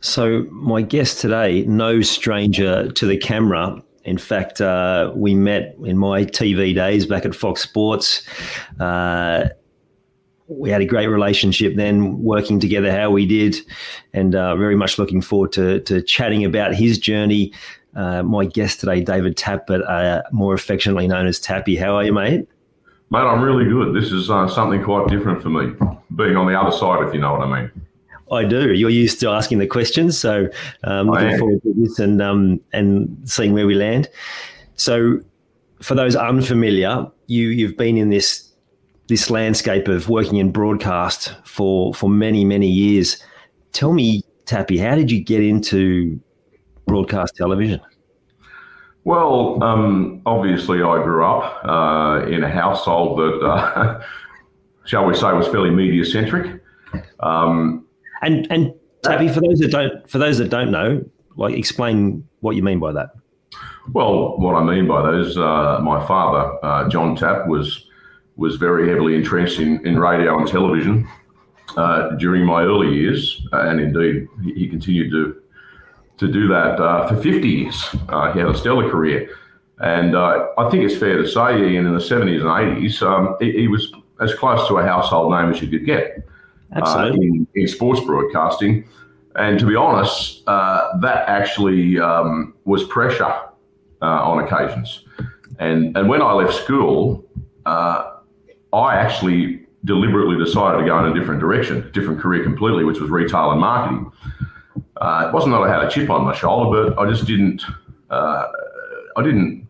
So, my guest today, no stranger to the camera. In fact, uh, we met in my TV days back at Fox Sports. Uh, we had a great relationship then, working together how we did, and uh, very much looking forward to, to chatting about his journey. Uh, my guest today, David Tapp, uh, more affectionately known as Tappy. How are you, mate? Mate, I'm really good. This is uh, something quite different for me, being on the other side, if you know what I mean. I do. You're used to asking the questions, so um, looking forward to this and um, and seeing where we land. So, for those unfamiliar, you you've been in this this landscape of working in broadcast for for many many years. Tell me, Tappy, how did you get into broadcast television? Well, um, obviously, I grew up uh, in a household that, uh, shall we say, was fairly media centric. Um, and and Tappy, for those that don't for those that don't know, like explain what you mean by that. Well, what I mean by those, uh, my father, uh, John Tapp, was was very heavily entrenched in, in radio and television uh, during my early years, and indeed he continued to to do that uh, for 50 years. Uh, he had a stellar career, and uh, I think it's fair to say, Ian, in the 70s and 80s, um, he, he was as close to a household name as you could get uh, in, in, sports broadcasting. And to be honest, uh, that actually um, was pressure uh, on occasions. And, and when I left school, uh, I actually deliberately decided to go in a different direction, different career completely, which was retail and marketing. Uh, it wasn't that I had a chip on my shoulder, but I just didn't. Uh, I didn't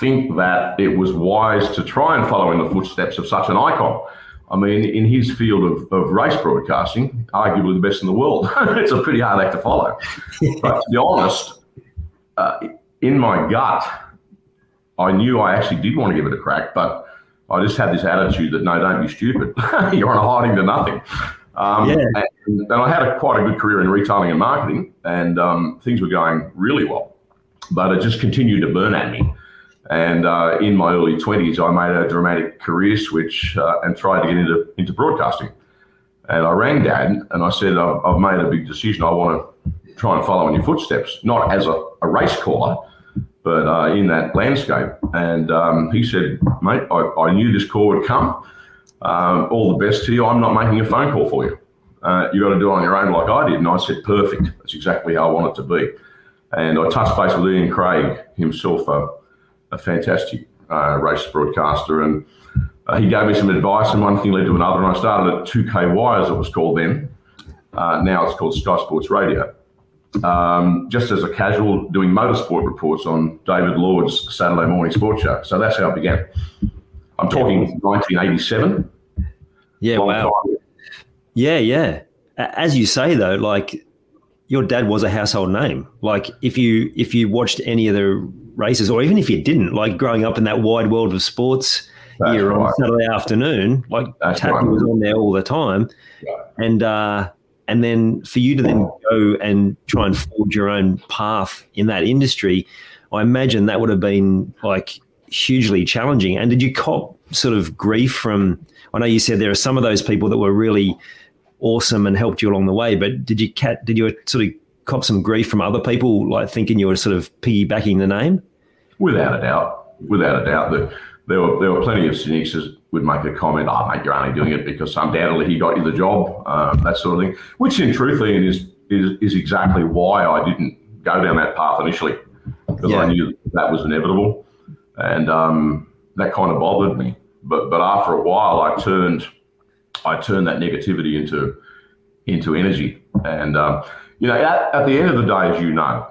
think that it was wise to try and follow in the footsteps of such an icon. I mean, in his field of, of race broadcasting, arguably the best in the world. it's a pretty hard act to follow. but to be honest, uh, in my gut, I knew I actually did want to give it a crack, but I just had this attitude that no, don't be stupid. You're on a hiding to nothing. Um, yeah. and, and, I had a, quite a good career in retailing and marketing, and um, things were going really well. But it just continued to burn at me. And uh, in my early 20s, I made a dramatic career switch uh, and tried to get into, into broadcasting. And I rang dad and I said, I've, I've made a big decision. I want to try and follow in your footsteps, not as a, a race caller, but uh, in that landscape. And um, he said, mate, I, I, knew this call would come. Um, all the best to you. I'm not making a phone call for you. Uh, you got to do it on your own like I did. And I said, perfect. That's exactly how I want it to be. And I touched base with Ian Craig himself uh, a fantastic uh, race broadcaster, and uh, he gave me some advice, and one thing led to another, and I started at 2KY as it was called then. Uh, now it's called Sky Sports Radio. Um, just as a casual, doing motorsport reports on David Lord's Saturday morning sports show. So that's how it began. I'm talking 1987. Yeah, wow. Time. Yeah, yeah. As you say though, like your dad was a household name. Like if you if you watched any of the races, or even if you didn't, like growing up in that wide world of sports That's here right. on Saturday afternoon, like That's Tappy right. was on there all the time, yeah. and uh, and then for you to then go and try and forge your own path in that industry, I imagine that would have been like hugely challenging. And did you cop sort of grief from? I know you said there are some of those people that were really awesome and helped you along the way, but did you cat did you sort of cop some grief from other people, like thinking you were sort of piggybacking the name? Without a doubt, without a doubt, the there were there were plenty of cynics who would make a comment, "Oh, mate, you're only doing it because undoubtedly he got you the job," uh, that sort of thing. Which, in truth, Ian, is, is is exactly why I didn't go down that path initially because yeah. I knew that was inevitable, and um, that kind of bothered me. But but after a while, I turned I turned that negativity into into energy, and um, you know, at, at the end of the day, as you know,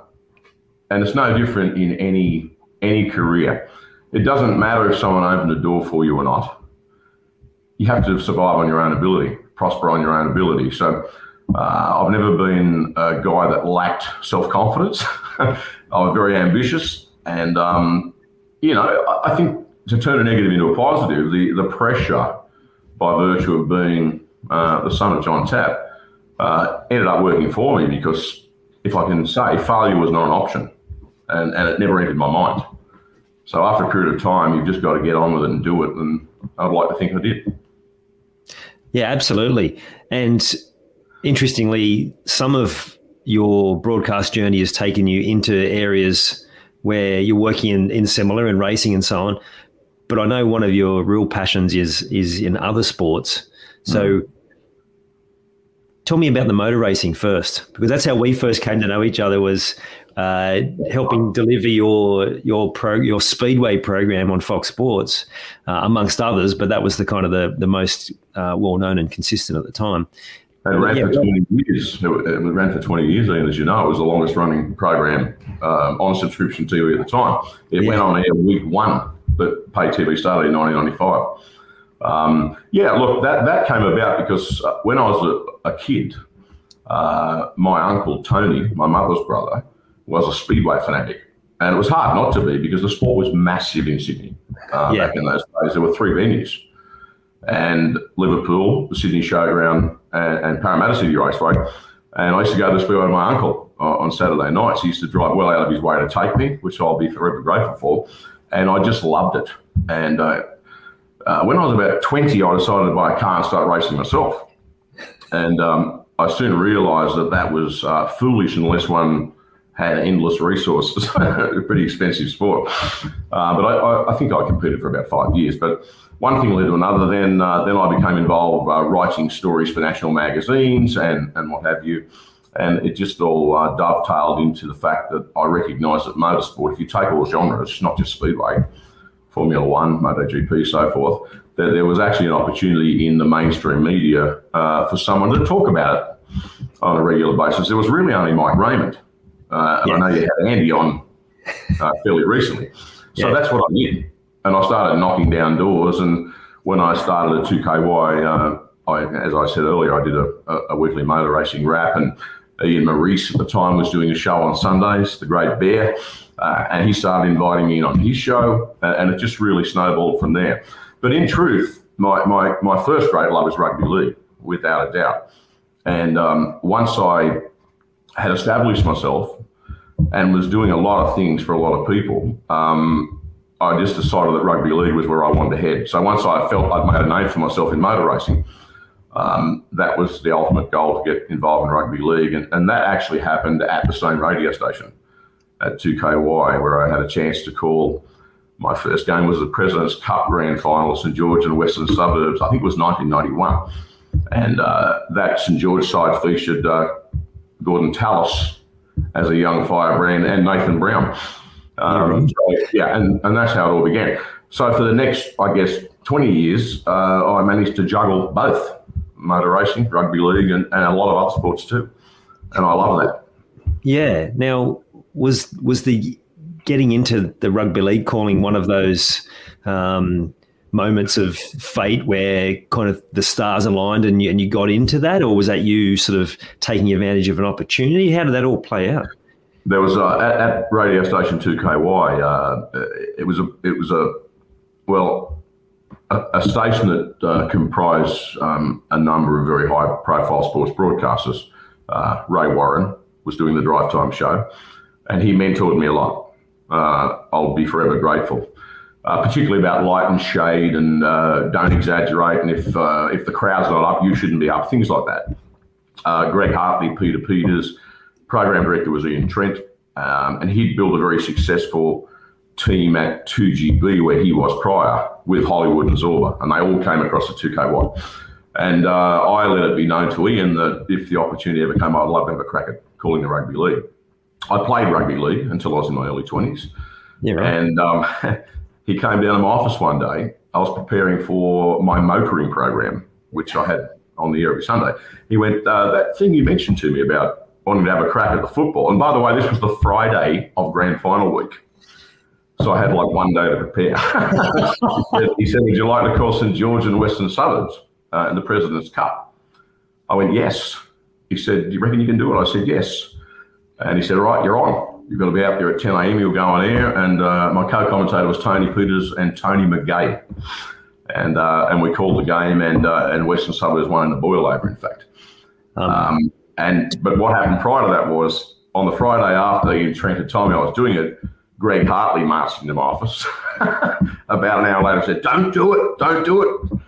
and it's no different in any any career it doesn't matter if someone opened a door for you or not. You have to survive on your own ability, prosper on your own ability. So uh, I've never been a guy that lacked self confidence. I was very ambitious, and um, you know, I think to turn a negative into a positive, the the pressure by virtue of being uh, the son of John Tapp uh, ended up working for me because if I can say failure was not an option, and, and it never entered my mind. So after a period of time, you've just got to get on with it and do it. And I'd like to think I did. Yeah, absolutely. And interestingly, some of your broadcast journey has taken you into areas where you're working in, in similar and racing and so on. But I know one of your real passions is is in other sports. So mm. Tell me about the motor racing first, because that's how we first came to know each other. Was uh, helping deliver your your pro your speedway program on Fox Sports, uh, amongst others. But that was the kind of the the most uh, well known and consistent at the time. It ran yeah, for 20 years. It, it, ran for 20 years, and as you know, it was the longest running program um, on subscription TV at the time. It yeah. went on air week one, but pay TV started in 1995. Um, yeah, look, that, that came about because uh, when I was a, kid, uh, my uncle Tony, my mother's brother, was a speedway fanatic. And it was hard not to be because the sport was massive in Sydney uh, yeah. back in those days. There were three venues. And Liverpool, the Sydney Showground, and, and Parramatta City Raceway. And I used to go to the speedway with my uncle uh, on Saturday nights. He used to drive well out of his way to take me, which I'll be forever grateful for. And I just loved it. And uh, uh, when I was about 20, I decided to buy a car and start racing myself. And um, I soon realised that that was uh, foolish unless one had endless resources. a pretty expensive sport. Uh, but I, I, think I competed for about five years. But one thing led to another. Then uh, then I became involved uh, writing stories for national magazines and, and what have you. And it just all uh, dovetailed into the fact that I recognised that motorsport, if you take all genres, not just speedway, Formula One, MotoGP, so forth, that there was actually an opportunity in the mainstream media uh, for someone to talk about it on a regular basis. There was really only Mike Raymond uh, and I know you had Andy on uh, fairly recently. So yeah. that's what I did. And I started knocking down doors. And when I started at 2KY, uh, I, as I said earlier, I did a, a, weekly motor racing wrap. And Ian Maurice at the time was doing a show on Sundays, The Great Bear. Uh, and he started inviting me in on his show. and it just really snowballed from there. But in truth, my, my, my first great love is rugby league, without a doubt. And um, once I had established myself and was doing a lot of things for a lot of people, um, I just decided that rugby league was where I wanted to head. So once I felt I'd made a name for myself in motor racing, um, that was the ultimate goal to get involved in rugby league. And, and that actually happened at the same radio station at 2KY, where I had a chance to call. My first game was the President's Cup Grand Final, St George and Western Suburbs. I think it was 1991. And uh, that St George side featured uh, Gordon Tallis as a young firebrand and Nathan Brown. Um, so, yeah, and, and that's how it all began. So for the next, I guess, 20 years, uh, I managed to juggle both motor racing, rugby league, and, and a lot of other sports too. And I love that. Yeah. Now, was was the getting into the rugby league calling one of those um, moments of fate where kind of the stars aligned and you, and you got into that, or was that you sort of taking advantage of an opportunity? How did that all play out? There was uh, at, at, radio station two KY. Uh, it was a it was a well a, a station that uh, comprised um, a number of very high profile sports broadcasters. Uh, Ray Warren was doing the drive time show, and he mentored me a lot. Uh, I'll be forever grateful uh, particularly about light and shade and uh, don't exaggerate. And if uh, if the crowd's not up, you shouldn't be up. Things like that. Uh, Greg Hartley, Peter Peters, program director was Ian Trent, um, and he'd built a very successful team at 2GB where he was prior with Hollywood and Zorba, and they all came across the 2KY. And uh, I let it be known to Ian that if the opportunity ever came, I'd love to have a crack at calling the rugby league. I played rugby league until I was in my early 20s. Yeah, right. And um, he came down to my office one day. I was preparing for my motoring program, which I had on the air every Sunday. He went, uh, That thing you mentioned to me about wanting to have a crack at the football. And by the way, this was the Friday of grand final week. So I had like one day to prepare. he, said, he, said, Would you like to call St George and Western Suburbs uh, in the President's Cup? I went, Yes. He said, Do you reckon you can do it? I said, Yes. And he said, Right, you're on. You've got to be out there at 10 a.m. You'll go on air. And uh, my co commentator was Tony Peters and Tony McGay. And uh, and we called the game, and uh, and Western Suburbs won in the boil over, in fact. Um, um, and but what happened prior to that was on the Friday after Ian Trent had told me I was doing it, Greg Hartley marched into my office about an hour later and said, Don't do it, don't do it.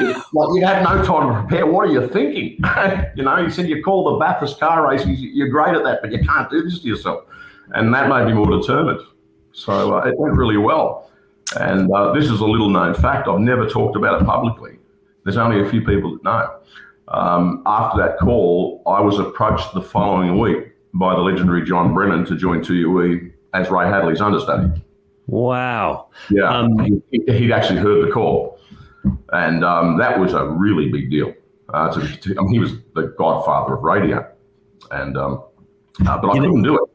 like you had no time to prepare. What are you thinking? you know, he said you call the Bathurst car races. You're great at that, but you can't do this to yourself. And that made me more determined. So uh, it went really well. And uh, this is a little known fact. I've never talked about it publicly. There's only a few people that know. Um, after that call, I was approached the following week by the legendary John Brennan to join 2UE as Ray Hadley's understudy. Wow. Yeah. Um, he, would actually heard the call. And um, that was a really big deal. Uh, to, to, I mean, he was the godfather of radio. And, um, uh, but I couldn't do it.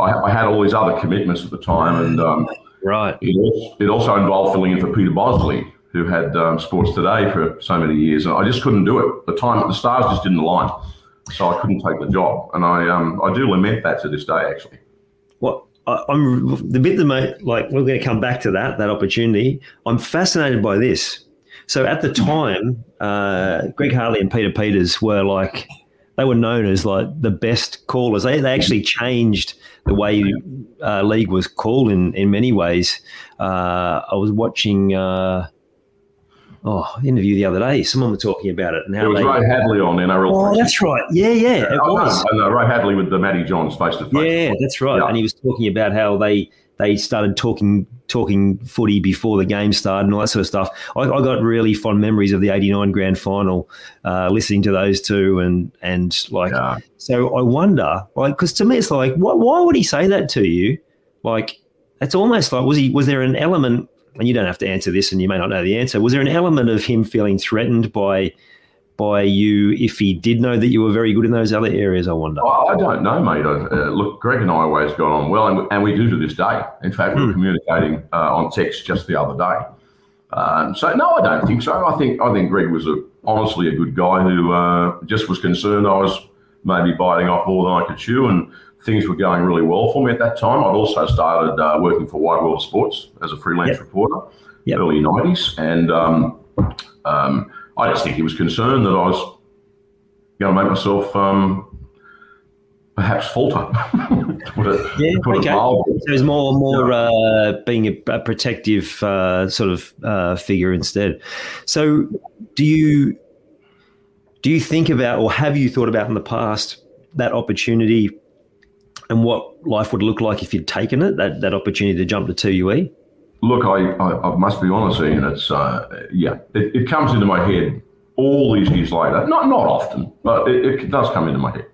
I, I, had all these other commitments at the time. And um, right. It also, it also, involved filling in for Peter Bosley, who had um, Sports Today for so many years. And I just couldn't do it. The time, the stars just didn't align. So I couldn't take the job. And I, um, I do lament that to this day, actually. What I'm the bit that like we're going to come back to that that opportunity. I'm fascinated by this. So at the time, uh, Greg Hartley and Peter Peters were like they were known as like the best callers. They, they actually changed the way uh, league was called in in many ways. Uh, I was watching. Uh, oh, interview the other day. Someone was talking about it. And how it was they, Ray Hadley on NRL. Oh, that's right. Yeah, yeah, yeah it oh, was. No, no, Ray Hadley with the Matty Johns face to face. Yeah, that's right. Yeah. And he was talking about how they they started talking talking footy before the game started and all that sort of stuff. I, I got really fond memories of the '89 Grand Final, uh, listening to those two, and and like, yeah. so I wonder, like, because to me it's like, what, why would he say that to you? Like, it's almost like was he was there an element and you don't have to answer this, and you may not know the answer. Was there an element of him feeling threatened by by you if he did know that you were very good in those other areas? I wonder. I don't know, mate. Uh, look, Greg and I always got on well, and, and we do to this day. In fact, we were hmm. communicating uh, on text just the other day. Um, so no, I don't think so. I think I think Greg was a, honestly a good guy who uh, just was concerned I was maybe biting off more than I could chew, and things were going really well for me at that time. I'd also started uh, working for Wide World Sports as a freelance yep. reporter, yep. early 90s. And um, um, I just think he was concerned that I was going to make myself um, perhaps falter. it, yeah, okay. So it's more more yeah. uh, being a, a protective uh, sort of uh, figure instead. So do you do you think about or have you thought about in the past that opportunity and what life would look like if you'd taken it, that, that opportunity to jump to 2UE? Look, I, I, I must be honest, Ian, it's, uh, yeah, it, it, comes into my head all these years later. Not, not often, but it, it does come into my head.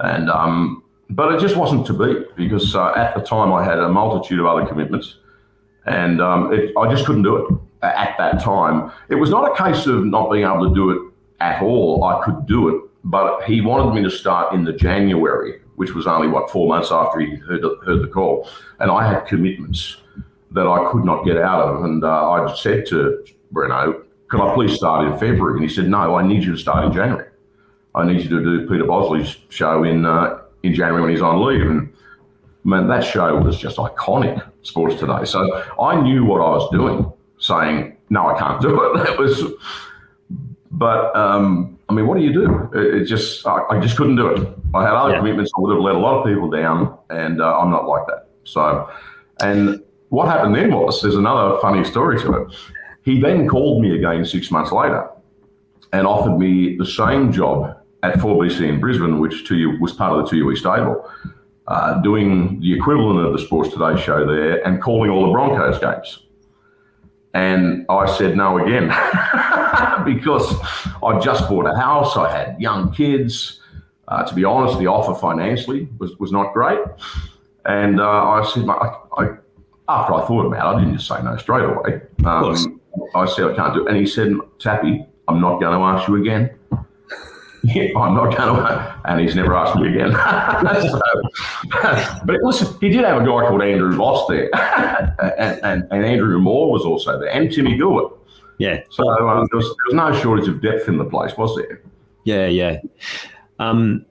And, um, but it just wasn't to be because uh, at the time I had a multitude of other commitments and um, it, I just couldn't do it at that time. It was not a case of not being able to do it at all. I could do it, but he wanted me to start in the January which was only what four months after he heard, heard the call, and I had commitments that I could not get out of, and uh, I said to Breno, "Can I please start in February?" And he said, "No, I need you to start in January. I need you to do Peter Bosley's show in uh, in January when he's on leave." And man, that show was just iconic. Sports Today. So I knew what I was doing, saying, "No, I can't do it." It was, but um, I mean, what do you do? It, it just I, I, just couldn't do it. I had other yeah. commitments. I would have let a lot of people down, and uh, I'm not like that. So, and what happened then was there's another funny story to it. He then called me again six months later and offered me the same job at 4BC in Brisbane, which to you was part of the 2UE stable. uh, doing the equivalent of the Sports Today show there and calling all the Broncos games. And I said no again because I just bought a house. I had young kids. Uh, to be honest, the offer financially was, was not great. And uh, I said, I, I, after I thought about it, I didn't just say no straight away. Um, I said, I can't do it. And he said, Tappy, I'm not going to ask you again. Yeah, I'm not going to, and he's never asked me again. so, but listen, he did have a guy called Andrew Voss there, and, and, and, Andrew Moore was also there, and Timmy Gilbert. Yeah. So um, there, was, there, was, no shortage of depth in the place, was there? Yeah, yeah. Um,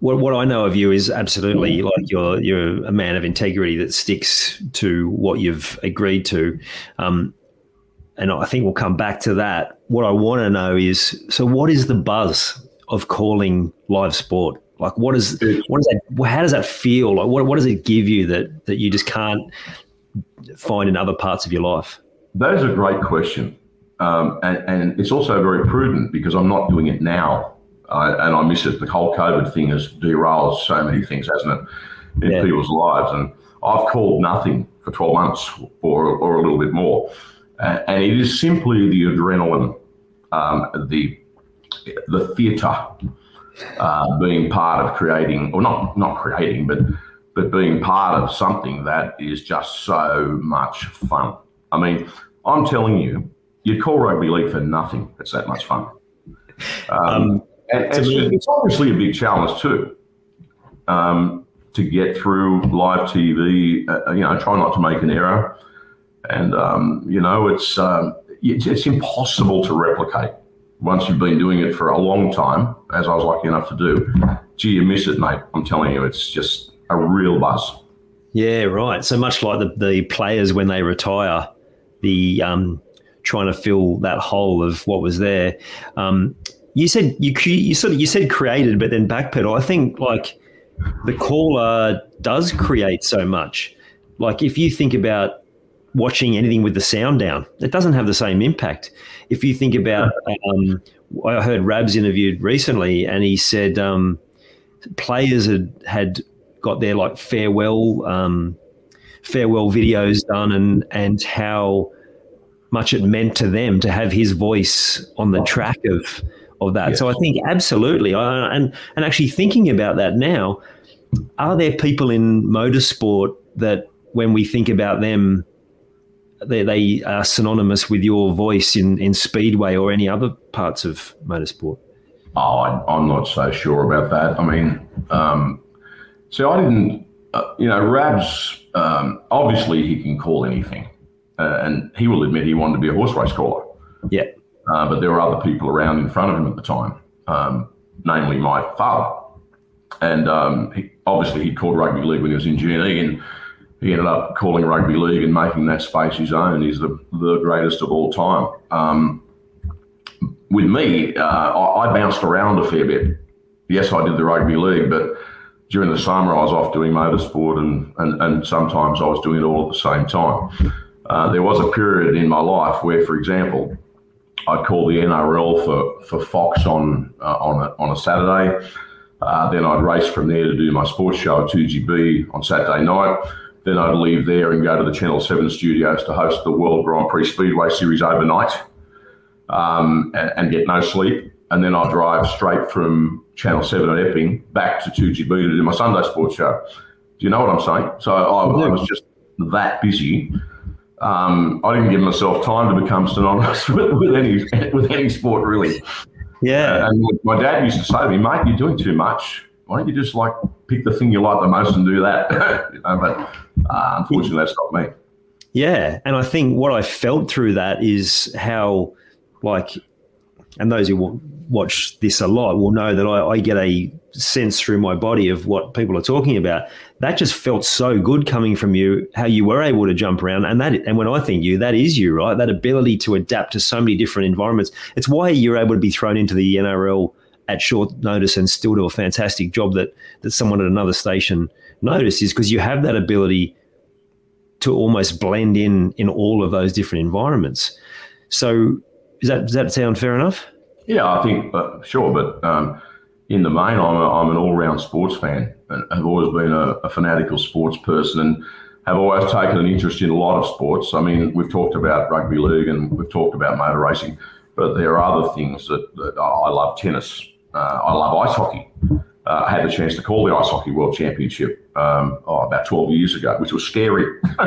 what what I know of you is absolutely like you're you're a man of integrity that sticks to what you've agreed to. Um, and I think we'll come back to that. What I want to know is so what is the buzz of calling live sport? Like what is what is that how does that feel? Like what what does it give you that that you just can't find in other parts of your life? That is a great question. Um, and, and it's also very prudent because I'm not doing it now. And I miss it. The whole COVID thing has derailed so many things, hasn't it, in yeah. people's lives? And I've called nothing for 12 months or, or a little bit more. Uh, and it is simply the adrenaline, um, the the theatre, uh, being part of creating, or not not creating, but but being part of something that is just so much fun. I mean, I'm telling you, you'd call rugby league for nothing. It's that much fun. Um, um, and, and me, it's obviously a big challenge too. Um, to get through live TV, uh, you know, try not to make an error and um, you know it's, um, it's, it's impossible to replicate once you've been doing it for a long time, as I was lucky enough to do. Gee, you miss it, mate. I'm telling you, it's just a real buzz. Yeah, right. So much like the, the players when they retire, the um, trying to fill that hole of what was there. Um, you said you you sort of you said created, but then backpedal. I think like the caller does create so much. Like if you think about watching anything with the sound down. It doesn't have the same impact. If you think about, um, I heard Rabs interviewed recently, and he said um, players had had got their like farewell um, farewell videos done, and and how much it meant to them to have his voice on the track of of that. Yes. So I think absolutely, I, and and actually thinking about that now, are there people in motorsport that when we think about them they, they are synonymous with your voice in, in speedway or any other parts of motorsport? Oh, I, am not so sure about that. I mean, um, so I didn't, uh, you know, Rabs, um, obviously he can call anything. Uh, and he will admit he wanted to be a horse race caller. Yeah. Uh, but there were other people around in front of him at the time, um, namely my father. And um, he, obviously he called rugby league when he was in G&E. And he ended up calling rugby league and making that space his own. He's the, the greatest of all time. Um, with me, uh, I, I, bounced around a fair bit. Yes, I did the rugby league, but during the summer I was off doing motorsport and, and, and sometimes I was doing it all at the same time. Uh, there was a period in my life where, for example, I'd call the NRL for, for Fox on, uh, on, a, on a Saturday. Uh, then I'd race from there to do my sports show at 2GB on Saturday night. Then I'd leave there and go to the Channel 7 studios to host the World Grand Prix Speedway Series overnight um, and, and, get no sleep. And then I'd drive straight from Channel 7 at Epping back to 2GB to do my Sunday sports show. Do you know what I'm saying? So I, I was just that busy. Um, I didn't give myself time to become synonymous with, with, any with any sport, really. Yeah. and my dad used to say to me, mate, you're doing too much. Why don't you just like pick the thing you like the most and do that? you know, but uh, unfortunately, that's not me. Yeah, and I think what I felt through that is how, like, and those who watch this a lot will know that I, I, get a sense through my body of what people are talking about. That just felt so good coming from you, how you were able to jump around, and that, and when I think you, that is you, right? That ability to adapt to so many different environments. It's why you're able to be thrown into the NRL at short notice and still do a fantastic job that that someone at another station noticed is because you have that ability to almost blend in in all of those different environments. So, is that does that sound fair enough? Yeah, I think uh, sure, but um, in the main, I'm, a, I'm an all round sports fan. and have always been a, a fanatical sports person and have always taken an interest in a lot of sports. I mean, we've talked about rugby league and we've talked about motor racing, but there are other things that, that I love tennis. Uh, I love ice hockey. Uh, I had the chance to call the Ice Hockey World Championship um, oh, about 12 years ago, which was scary.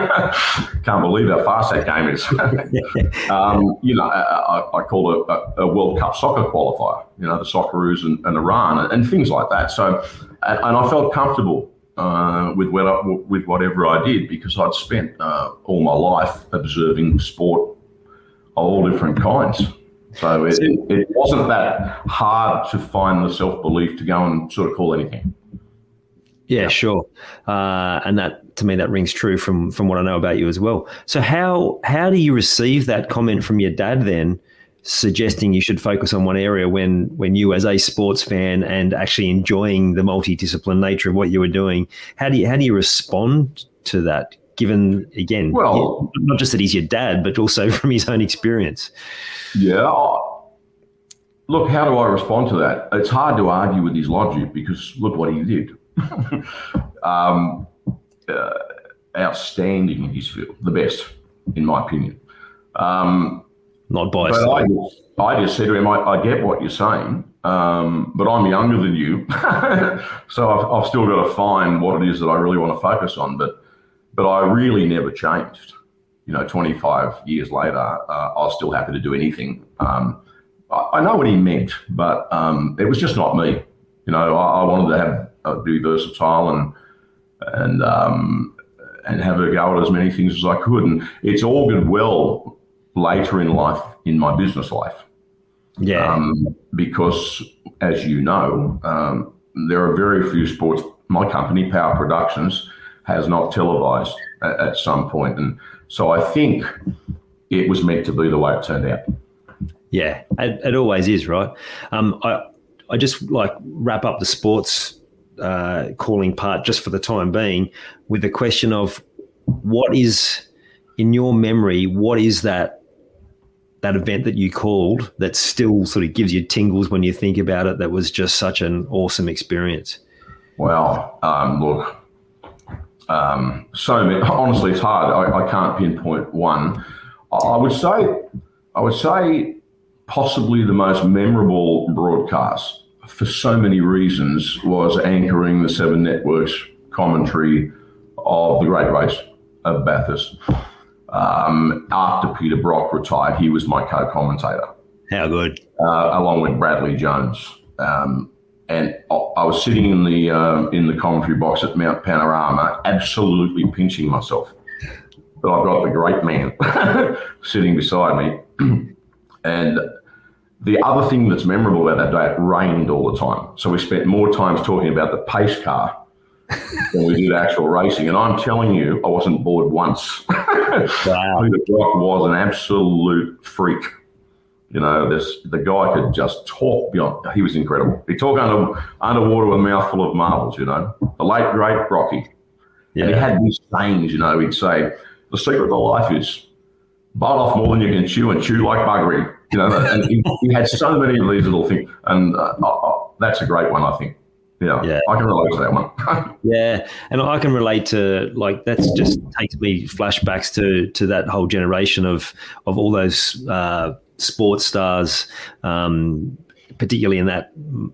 Can't believe how fast that game is. um, you know, I, I called a, a, World Cup soccer qualifier, you know, the Socceroos and, and Iran and, and, things like that. So, and, and I felt comfortable uh, with, what, with whatever I did because I'd spent uh, all my life observing sport of all different kinds. So it, it wasn't that hard to find the self belief to go and sort of call anything. Yeah, sure, uh, and that to me that rings true from from what I know about you as well. So how how do you receive that comment from your dad then, suggesting you should focus on one area when when you as a sports fan and actually enjoying the multidiscipline nature of what you were doing? How do you how do you respond to that? Given again, well, not just that he's your dad, but also from his own experience. Yeah. Look, how do I respond to that? It's hard to argue with his logic because look what he did. um, uh, outstanding in his field, the best, in my opinion. Um, Not biased. I just, I just said to him, I, I get what you're saying, um, but I'm younger than you, so I've, I've, still got to find what it is that I really want to focus on. But but I really never changed you know, 25 years later, uh, I was still happy to do anything. Um, I, I, know what he meant, but um, it was just not me. You know, I, I wanted to have uh, be versatile and and um, and have a go at as many things as I could. And it's all good well later in life, in my business life. Yeah. Um, because, as you know, um, there are very few sports. My company, Power Productions, has not televised at, at some point, and so I think it was meant to be the way it turned out. Yeah, it, it always is, right? Um, I I just like wrap up the sports uh, calling part just for the time being with the question of what is in your memory, what is that that event that you called that still sort of gives you tingles when you think about it? That was just such an awesome experience. Well, um, look, um, so many, honestly, it's hard. I, I, can't pinpoint one. I would say, I would say, possibly the most memorable broadcast for so many reasons was anchoring the Seven Networks commentary of the Great Race of Bathurst. Um, after Peter Brock retired, he was my co-commentator. How good! Uh, along with Bradley Jones. Um, and I was sitting in the um, in the commentary box at Mount Panorama, absolutely pinching myself. But I've got the great man sitting beside me, and the other thing that's memorable about that day, it rained all the time. So we spent more times talking about the pace car than we did actual racing. And I'm telling you, I wasn't bored once. wow. Peter Brock was an absolute freak. You know, this the guy could just talk beyond. He was incredible. He talked under underwater with a mouthful of marbles. You know, the late great Brocky. Yeah. And he had these sayings. You know, he'd say, "The secret of life is bite off more than you can chew and chew like buggery." You know, and he, he, had so many of these little things, and uh, uh, uh that's a great one, I think. Yeah, yeah, I can relate to that one. yeah, and I can relate to like that's just takes me flashbacks to to that whole generation of of all those uh, sports stars, um, particularly in that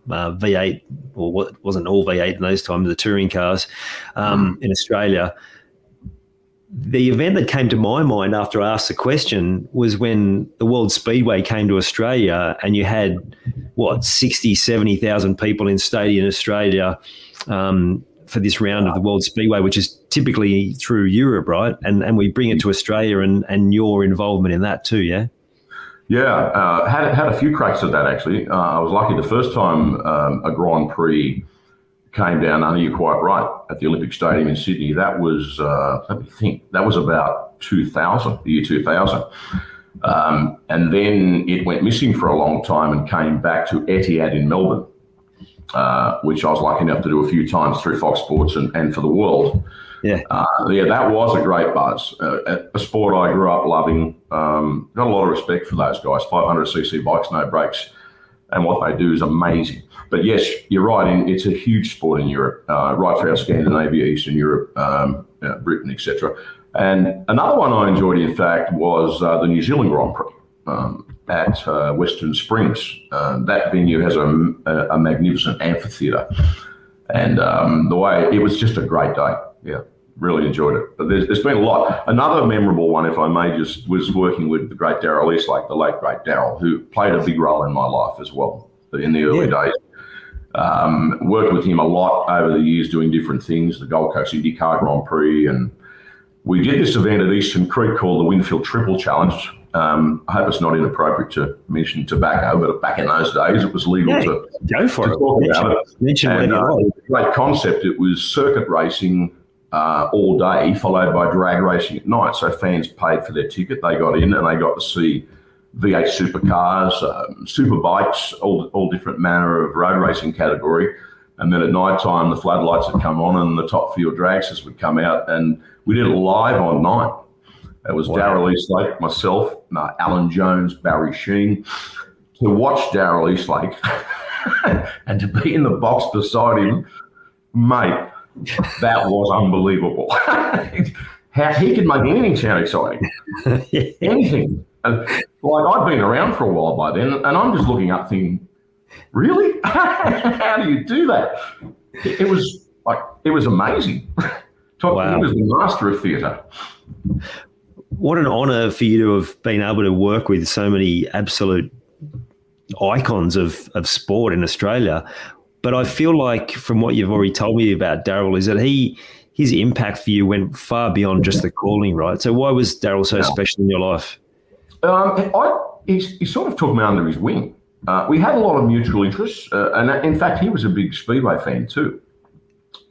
uh, V8 or what wasn't all V8 in those times, the touring cars um, mm. in Australia. The event that came to my mind after I asked the question was when the World Speedway came to Australia and you had, what, 60, 70,000 people in Stadium in Australia um, for this round of the World Speedway, which is typically through Europe, right? And and we bring it to Australia and, and your involvement in that too, yeah? Yeah, uh, had had a few cracks at that actually. Uh, I was lucky the first time um, a Grand Prix came down. I know you're quite right at the Olympic Stadium in Sydney. That was uh, let me think. That was about 2000, the year 2000. Um, and then it went missing for a long time and came back to Etihad in Melbourne, uh, which I was lucky enough to do a few times through Fox Sports and, and for the world. Yeah. Uh, yeah, that was a great buzz. Uh, a sport I grew up loving. Um, got a lot of respect for those guys. 500cc bikes, no brakes. and what they do is amazing. But yes, you're right. It's a huge sport in Europe, uh, right throughout Scandinavia, Eastern Europe, um, uh, Britain, etc. And another one I enjoyed, in fact, was uh, the New Zealand Grand Prix um, at uh, Western Springs. Uh, that venue has a, a, a magnificent amphitheatre, and um, the way it was just a great day. Yeah really enjoyed it. But there's, there's been a lot. Another memorable one, if I may, just was working with the great Darrell Eastlake, the late great Darrell, who played a big role in my life as well in the early yeah. days. Um, worked with him a lot over the years doing different things, the Gold Coast IndyCar Grand Prix. And we did this event at Eastern Creek called the Winfield Triple Challenge. Um, I hope it's not inappropriate to mention tobacco, but back in those days it was legal yeah, to go for to it. Talk mention, about it. Mention and, uh, great concept. It was circuit racing uh, all day, followed by drag racing at night. So fans paid for their ticket. They got in and they got to see V8 supercars, um, super bikes, all, all different manner of road racing category. And then at night time, the floodlights would come on and the top fuel dragsters would come out. And we did it live on night. It was wow. Darrell Eastlake, myself, uh, Alan Jones, Barry Sheene. To watch Darrell Eastlake and to be in the box beside him, mate, that was unbelievable. How he could make anything sound exciting. anything. And, like I'd been around for a while by then, and I'm just looking up thinking, really? How do you do that? It, it was like it was amazing. wow. He was the master of theatre. What an honour for you to have been able to work with so many absolute icons of, of sport in Australia. But I feel like from what you've already told me about Darrell is that he his impact for you went far beyond just the calling, right? So why was Darrell so special in your life? Um, I, he, he, sort of took me under his wing. Uh, we had a lot of mutual interests, uh, and in fact, he was a big Speedway fan too.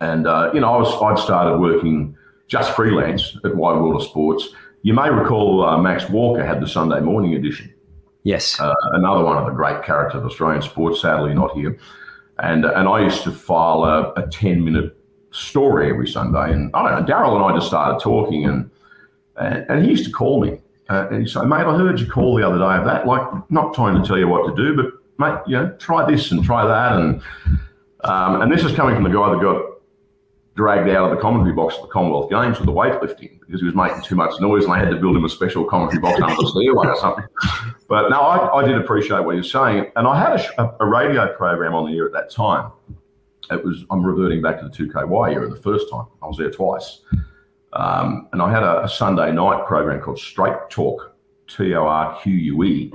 And uh, you know, I was I'd started working just freelance at Wide World of Sports. You may recall uh, Max Walker had the Sunday morning edition. Yes, uh, another one of the great characters of Australian sports. Sadly, not here and and I used to file a, a ten minute story every Sunday. And I don't know, Darrell and I just started talking, and and, and he used to call me uh, and he'd say, "Mate, I heard you call the other day of that. Like, not trying to tell you what to do, but mate, you know, try this and try that." And um, and this is coming from the guy that got dragged out of the commentary box at the Commonwealth Games with the weightlifting because he was making too much noise and they had to build him a special commentary box under the stairway or something. But no, I, I did appreciate what you're saying. And I had a, a, radio program on the air at that time. It was, I'm reverting back to the 2KY era the first time. I was there twice. Um, and I had a, a, Sunday night program called Straight Torque, T O R Q U E,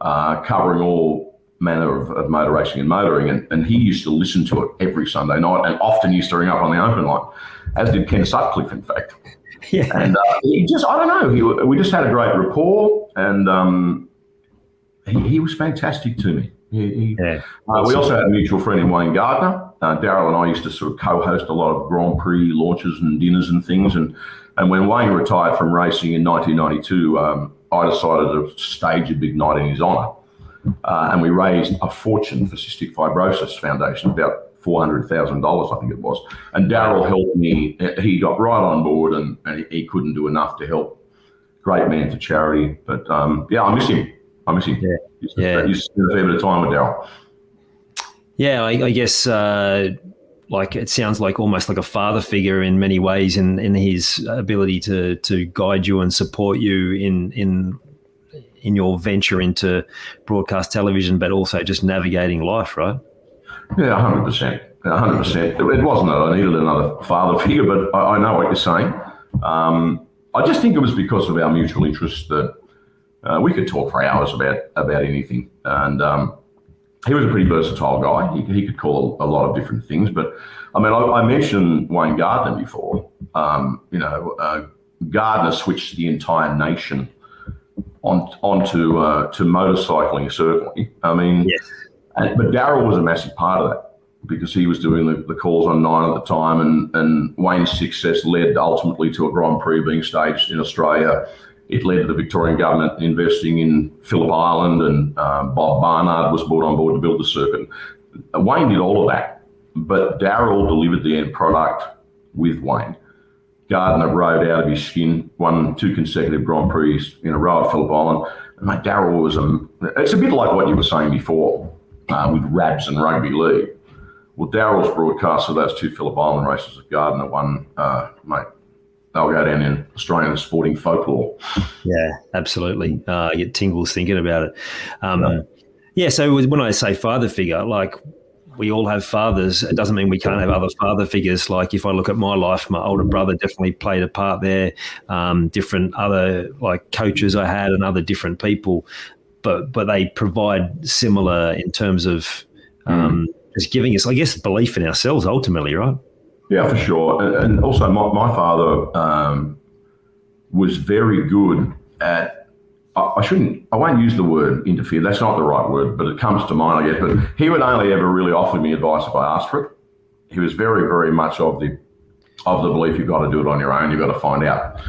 uh, covering all manner of, of motor racing and motoring. And, and he used to listen to it every Sunday night and often used to ring up on the open line, as did Ken Sutcliffe, in fact. Yeah. And uh, he just, I don't know, he, we just had a great rapport and um, he, he was fantastic to me. He, he, yeah. uh, we also had a mutual friend in Wayne Gardner. Uh, Darrell and I used to sort of co-host a lot of Grand Prix launches and dinners and things. And and when Wayne retired from racing in 1992, um, I decided to stage a big night in his honour. Uh, and we raised a fortune for Cystic Fibrosis Foundation, about four hundred thousand dollars, I think it was. And Darrell helped me; he got right on board, and, and he couldn't do enough to help. Great man for charity, but um, yeah, I miss him. I miss him. Yeah, to, yeah. Spend a fair bit of time with Darrell. Yeah, I, I guess. Uh, like it sounds like almost like a father figure in many ways in, in his ability to to guide you and support you in in in your venture into broadcast television, but also just navigating life, right? Yeah, hundred percent, hundred percent. It wasn't that I needed another father figure, but I, I know what you're saying. Um, I just think it was because of our mutual interest that uh, we could talk for hours about about anything, and um, he was a pretty versatile guy. He, he could call a, lot of different things, but I mean, I, I mentioned Wayne Gardner before. Um, you know, uh, Gardner switched the entire nation on onto uh, to motorcycling certainly. I mean, yes. and, but Darrell was a massive part of that because he was doing the, the calls on nine at the time, and and Wayne's success led ultimately to a Grand Prix being staged in Australia. It led to the Victorian government investing in Phillip Island, and um, Bob Barnard was brought on board to build the circuit. Wayne did all of that, but Darrell delivered the end product with Wayne. Gardner rode out of his skin, won two consecutive Grand Prix in a row at Phillip Island. And mate, Darrell was a, it's a bit like what you were saying before. uh, with Rabs and rugby league. Well, Darrell's broadcast of those two Phillip Island races at Gardner won, uh, mate, they'll go down in Australian sporting folklore. Yeah, absolutely. Uh, get tingles thinking about it. Um, yeah. yeah. So when I say father figure, like we all have fathers. It doesn't mean we can't have other father figures. Like if I look at my life, my older brother definitely played a part there. Um, different other like coaches I had and other different people, but but they provide similar in terms of um, mm. just giving us, I guess, belief in ourselves ultimately, right? Yeah, for sure. And also, my, my father um, was very good at. I shouldn't. I won't use the word interfere. That's not the right word, but it comes to mind, I guess. But he would only ever really offer me advice if I asked for it. He was very, very much of the of the belief you've got to do it on your own. You've got to find out,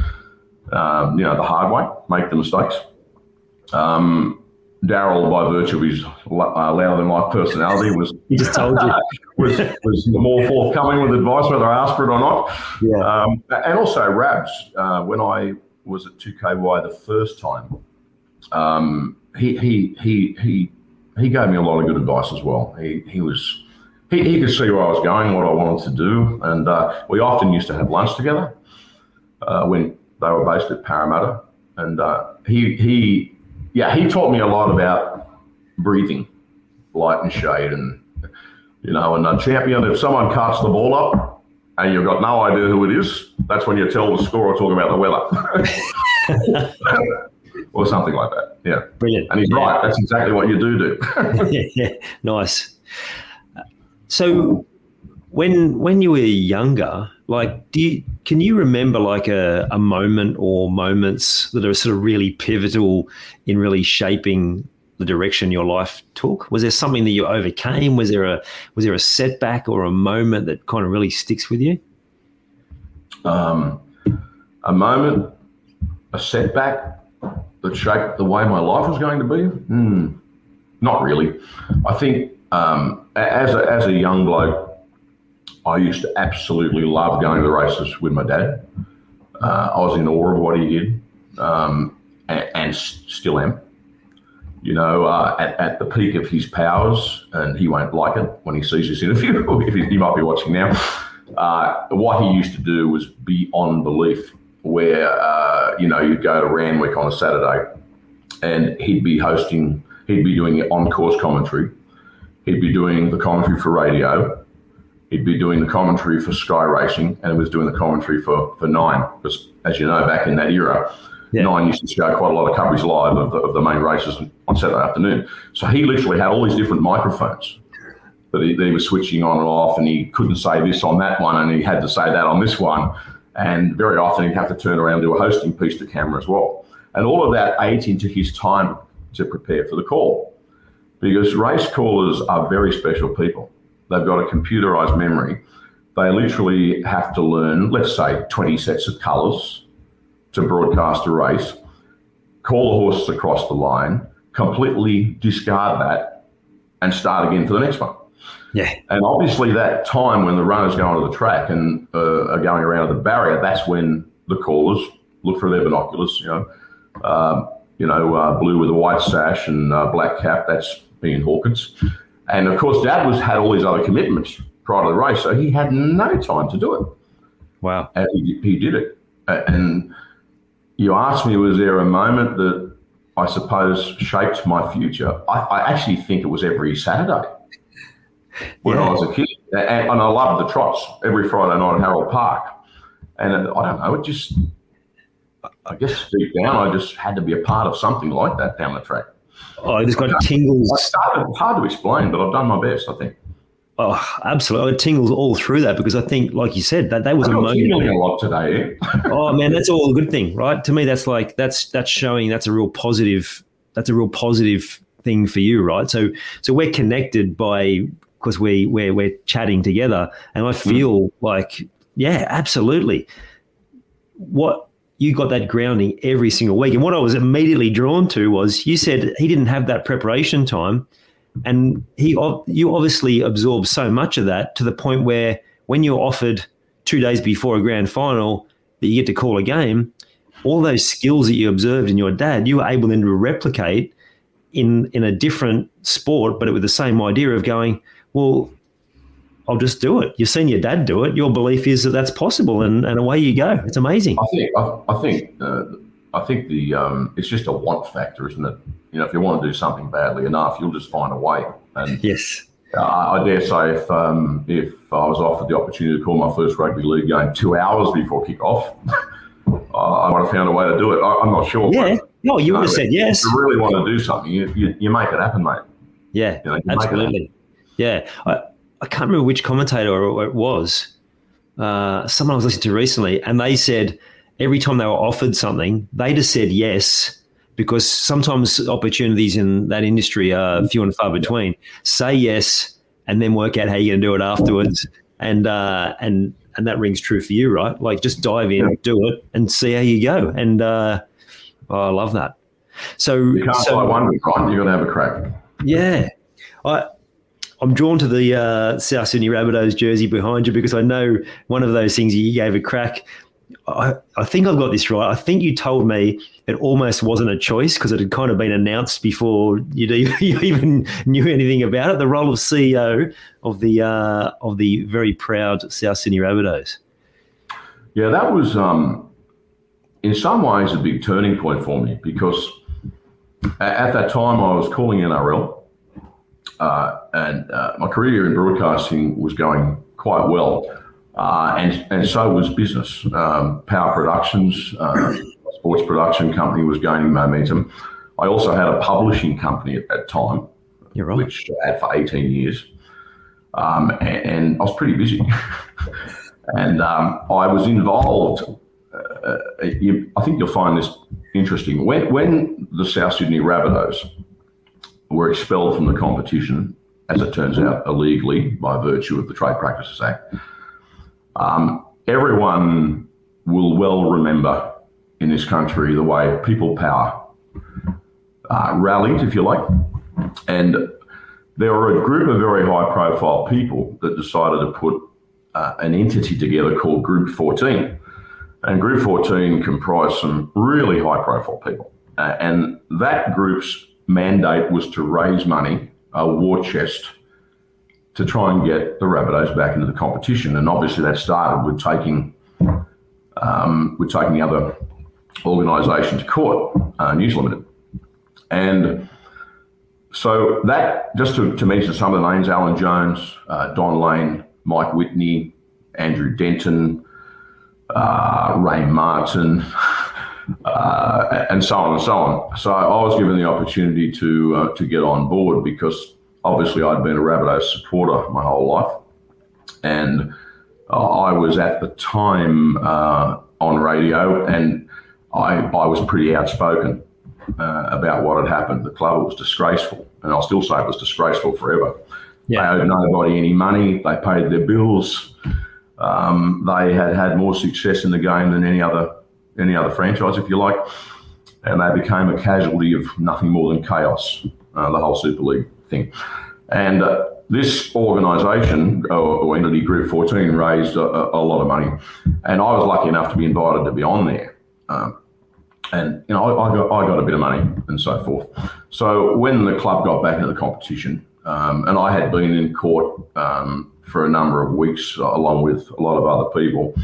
um, you know, the hard way, make the mistakes. Um, Darrell, by virtue of his uh, louder than life personality, was he just told you was, was more forthcoming with advice whether I asked for it or not. Yeah. Um, and also Rabs, uh, when I was at 2KY the first time, um, he he he he he gave me a lot of good advice as well. He he was he, he could see where I was going, what I wanted to do, and uh, we often used to have lunch together uh, when they were based at Parramatta, and uh, he he yeah, he taught me a lot about breathing, light and shade, and you know, and a champion. If someone cuts the ball up and you've got no idea who it is, that's when you tell the score or talk about the weather. or something like that. Yeah. Brilliant. And he's yeah. right. That's exactly what you do do. yeah, nice. So when when you were younger, like do you can you remember like a, a moment or moments that are sort of really pivotal in really shaping the direction your life took? Was there something that you overcame? Was there a was there a setback or a moment that kind of really sticks with you? Um, a moment, a setback that shaped the way my life was going to be? Mm, not really. I think um, as a, as a young bloke, I used to absolutely love going to the races with my dad. Uh, I was in awe of what he did, um, and, and, still am. You know, uh, at, at, the peak of his powers, and he won't like it when he sees this interview, if he, he, might be watching now. Uh, what he used to do was beyond belief. Where uh, you know you'd go to Randwick on a Saturday, and he'd be hosting, he'd be doing the on-course commentary, he'd be doing the commentary for radio, he'd be doing the commentary for Sky Racing and he was doing the commentary for, for Nine. Because, as you know, back in that era, yeah. Nine used to show quite a lot of coverage live of the, of the main races on Saturday afternoon. So he literally had all these different microphones that he, that he was switching on and off, and he couldn't say this on that one, and he had to say that on this one. And very often he'd have to turn around and do a hosting piece to camera as well. And all of that ate into his time to prepare for the call. Because race callers are very special people. They've got a computerized memory. They literally have to learn, let's say, 20 sets of colors to broadcast a race, call the horses across the line, completely discard that, and start again for the next one. Yeah. And obviously, that time when the runners go onto the track and uh, are going around the barrier, that's when the callers look for their binoculars. You know, um, you know, uh, blue with a white sash and uh, black cap. That's Ian Hawkins. And of course, Dad was had all these other commitments prior to the race, so he had no time to do it. Wow! And he, he did it. And you asked me, was there a moment that I suppose shaped my future? I, I actually think it was every Saturday when yeah. I was a kid, and, and I loved the trots every Friday night at Harold Park. And I don't know, it just, I guess deep down, I just had to be a part of something like that down the track. Oh, I just got tingles. It's hard to explain, but I've done my best, I think. Oh, absolutely! I got tingles all through that because I think, like you said, that that was I a moment. a lot today. Eh? oh man, that's all a good thing, right? To me, that's like that's that's showing that's a real positive. That's a real positive thing for you, right? So so we're connected by because we we're we're chatting together, and I mm. feel mm. like yeah, absolutely. What you got that grounding every single week. And what I was immediately drawn to was you said he didn't have that preparation time, and he you obviously absorbed so much of that to the point where when you're offered two days before a grand final that you get to call a game, all those skills that you observed in your dad, you were able then to replicate in in a different sport, but with the same idea of going, well, I'll just do it. You've seen your dad do it. Your belief is that that's possible, and, and away you go. It's amazing. I think I, I think uh, I think the um, it's just a want factor, isn't it? You know, if you want to do something badly enough, you'll just find a way. And yes, uh, I dare say if um, if I was offered the opportunity to call my first rugby league game two hours before kickoff, I might have found a way to do it. I, am not sure. Yeah, no, you would have said yes. If you really want to do something, you, you, you make it happen, mate. Yeah, you know, absolutely. Yeah, I, I can't remember which commentator it was. Uh, someone I was listening to recently, and they said every time they were offered something, they just said yes because sometimes opportunities in that industry are few and far between. Say yes, and then work out how you're going to do it afterwards, and uh, and and that rings true for you, right? Like just dive in, do it, and see how you go. And uh, oh, I love that. So you can't so, one, right? You got to have a crack. Yeah, I. I'm drawn to the uh, South Sydney Rabbitohs jersey behind you because I know one of those things you gave a crack. I, I think I've got this right. I think you told me it almost wasn't a choice because it had kind of been announced before you even knew anything about it. The role of CEO of the uh, of the very proud South Sydney Rabbitohs. Yeah, that was um, in some ways a big turning point for me because at that time I was calling NRL, uh, and uh, my career in broadcasting was going quite well. Uh, and and so was business. Um, Power Productions, uh, sports production company, was gaining momentum. I also had a publishing company at that time, right. which I had for 18 years. Um, and, and, I was pretty busy. and um, I was involved. Uh, you, I think you'll find this interesting. When, when the South Sydney Rabbitohs were expelled from the competition, as it turns out, illegally by virtue of the Trade Practices Act, um, everyone will well remember in this country the way people power uh, rallied, if you like. And there were a group of very high profile people that decided to put uh, an entity together called Group 14. And Group 14 comprised some really high profile people. Uh, and that group's mandate was to raise money, a war chest to try and get the Rabbitohs back into the competition. And obviously, that started with taking um, with taking the other organisation to court, uh, News Limited, and so that just to, to mention some of the names: Alan Jones, uh, Don Lane, Mike Whitney, Andrew Denton, uh, Ray Martin. Uh, and so on and so on. So I was given the opportunity to uh, to get on board because obviously I'd been a Rabbitohs supporter my whole life, and uh, I was at the time uh, on radio, and I I was pretty outspoken uh, about what had happened. The club was disgraceful, and I'll still say it was disgraceful forever. Yeah. They owed nobody any money. They paid their bills. Um, they had had more success in the game than any other any other franchise, if you like, and they became a casualty of nothing more than chaos. Uh, the whole Super League thing. And uh, this organisation or, or, entity, Group 14, raised a, a, lot of money. And I was lucky enough to be invited to be on there. Um, and you know, I, I, got, I got a bit of money and so forth. So when the club got back into the competition, um, and I had been in court um, for a number of weeks along with a lot of other people,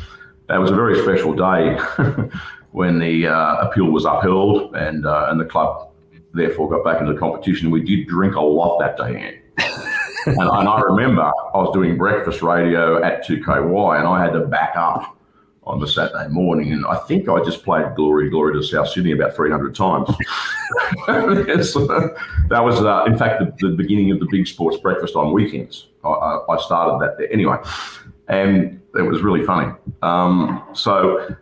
it was a very special day when the uh, appeal was upheld and uh, and the club therefore got back into the competition. We did drink a lot that day, and, and, I remember I was doing breakfast radio at 2KY and I had to back up on the Saturday morning. And I think I just played Glory, Glory to South Sydney about 300 times. that was, uh, in fact, the, the, beginning of the big sports breakfast on weekends. I, I, I started that there. Anyway, and it was really funny. Um, so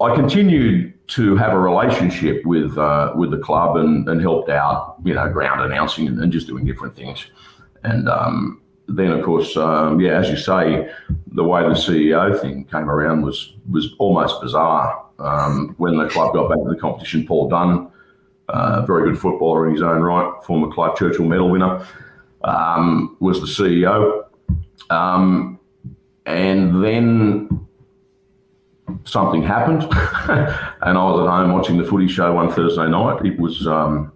I continued to have a relationship with uh, with the club and, and helped out, you know, ground announcing and, and just doing different things. And um, then, of course, um, yeah, as you say, the way the CEO thing came around was was almost bizarre. Um, when the club got back to the competition, Paul Dunn, uh, very good footballer in his own right, former Clive Churchill Medal winner, um, was the CEO. And then something happened, and I was at home watching the footy show one Thursday night. It was um,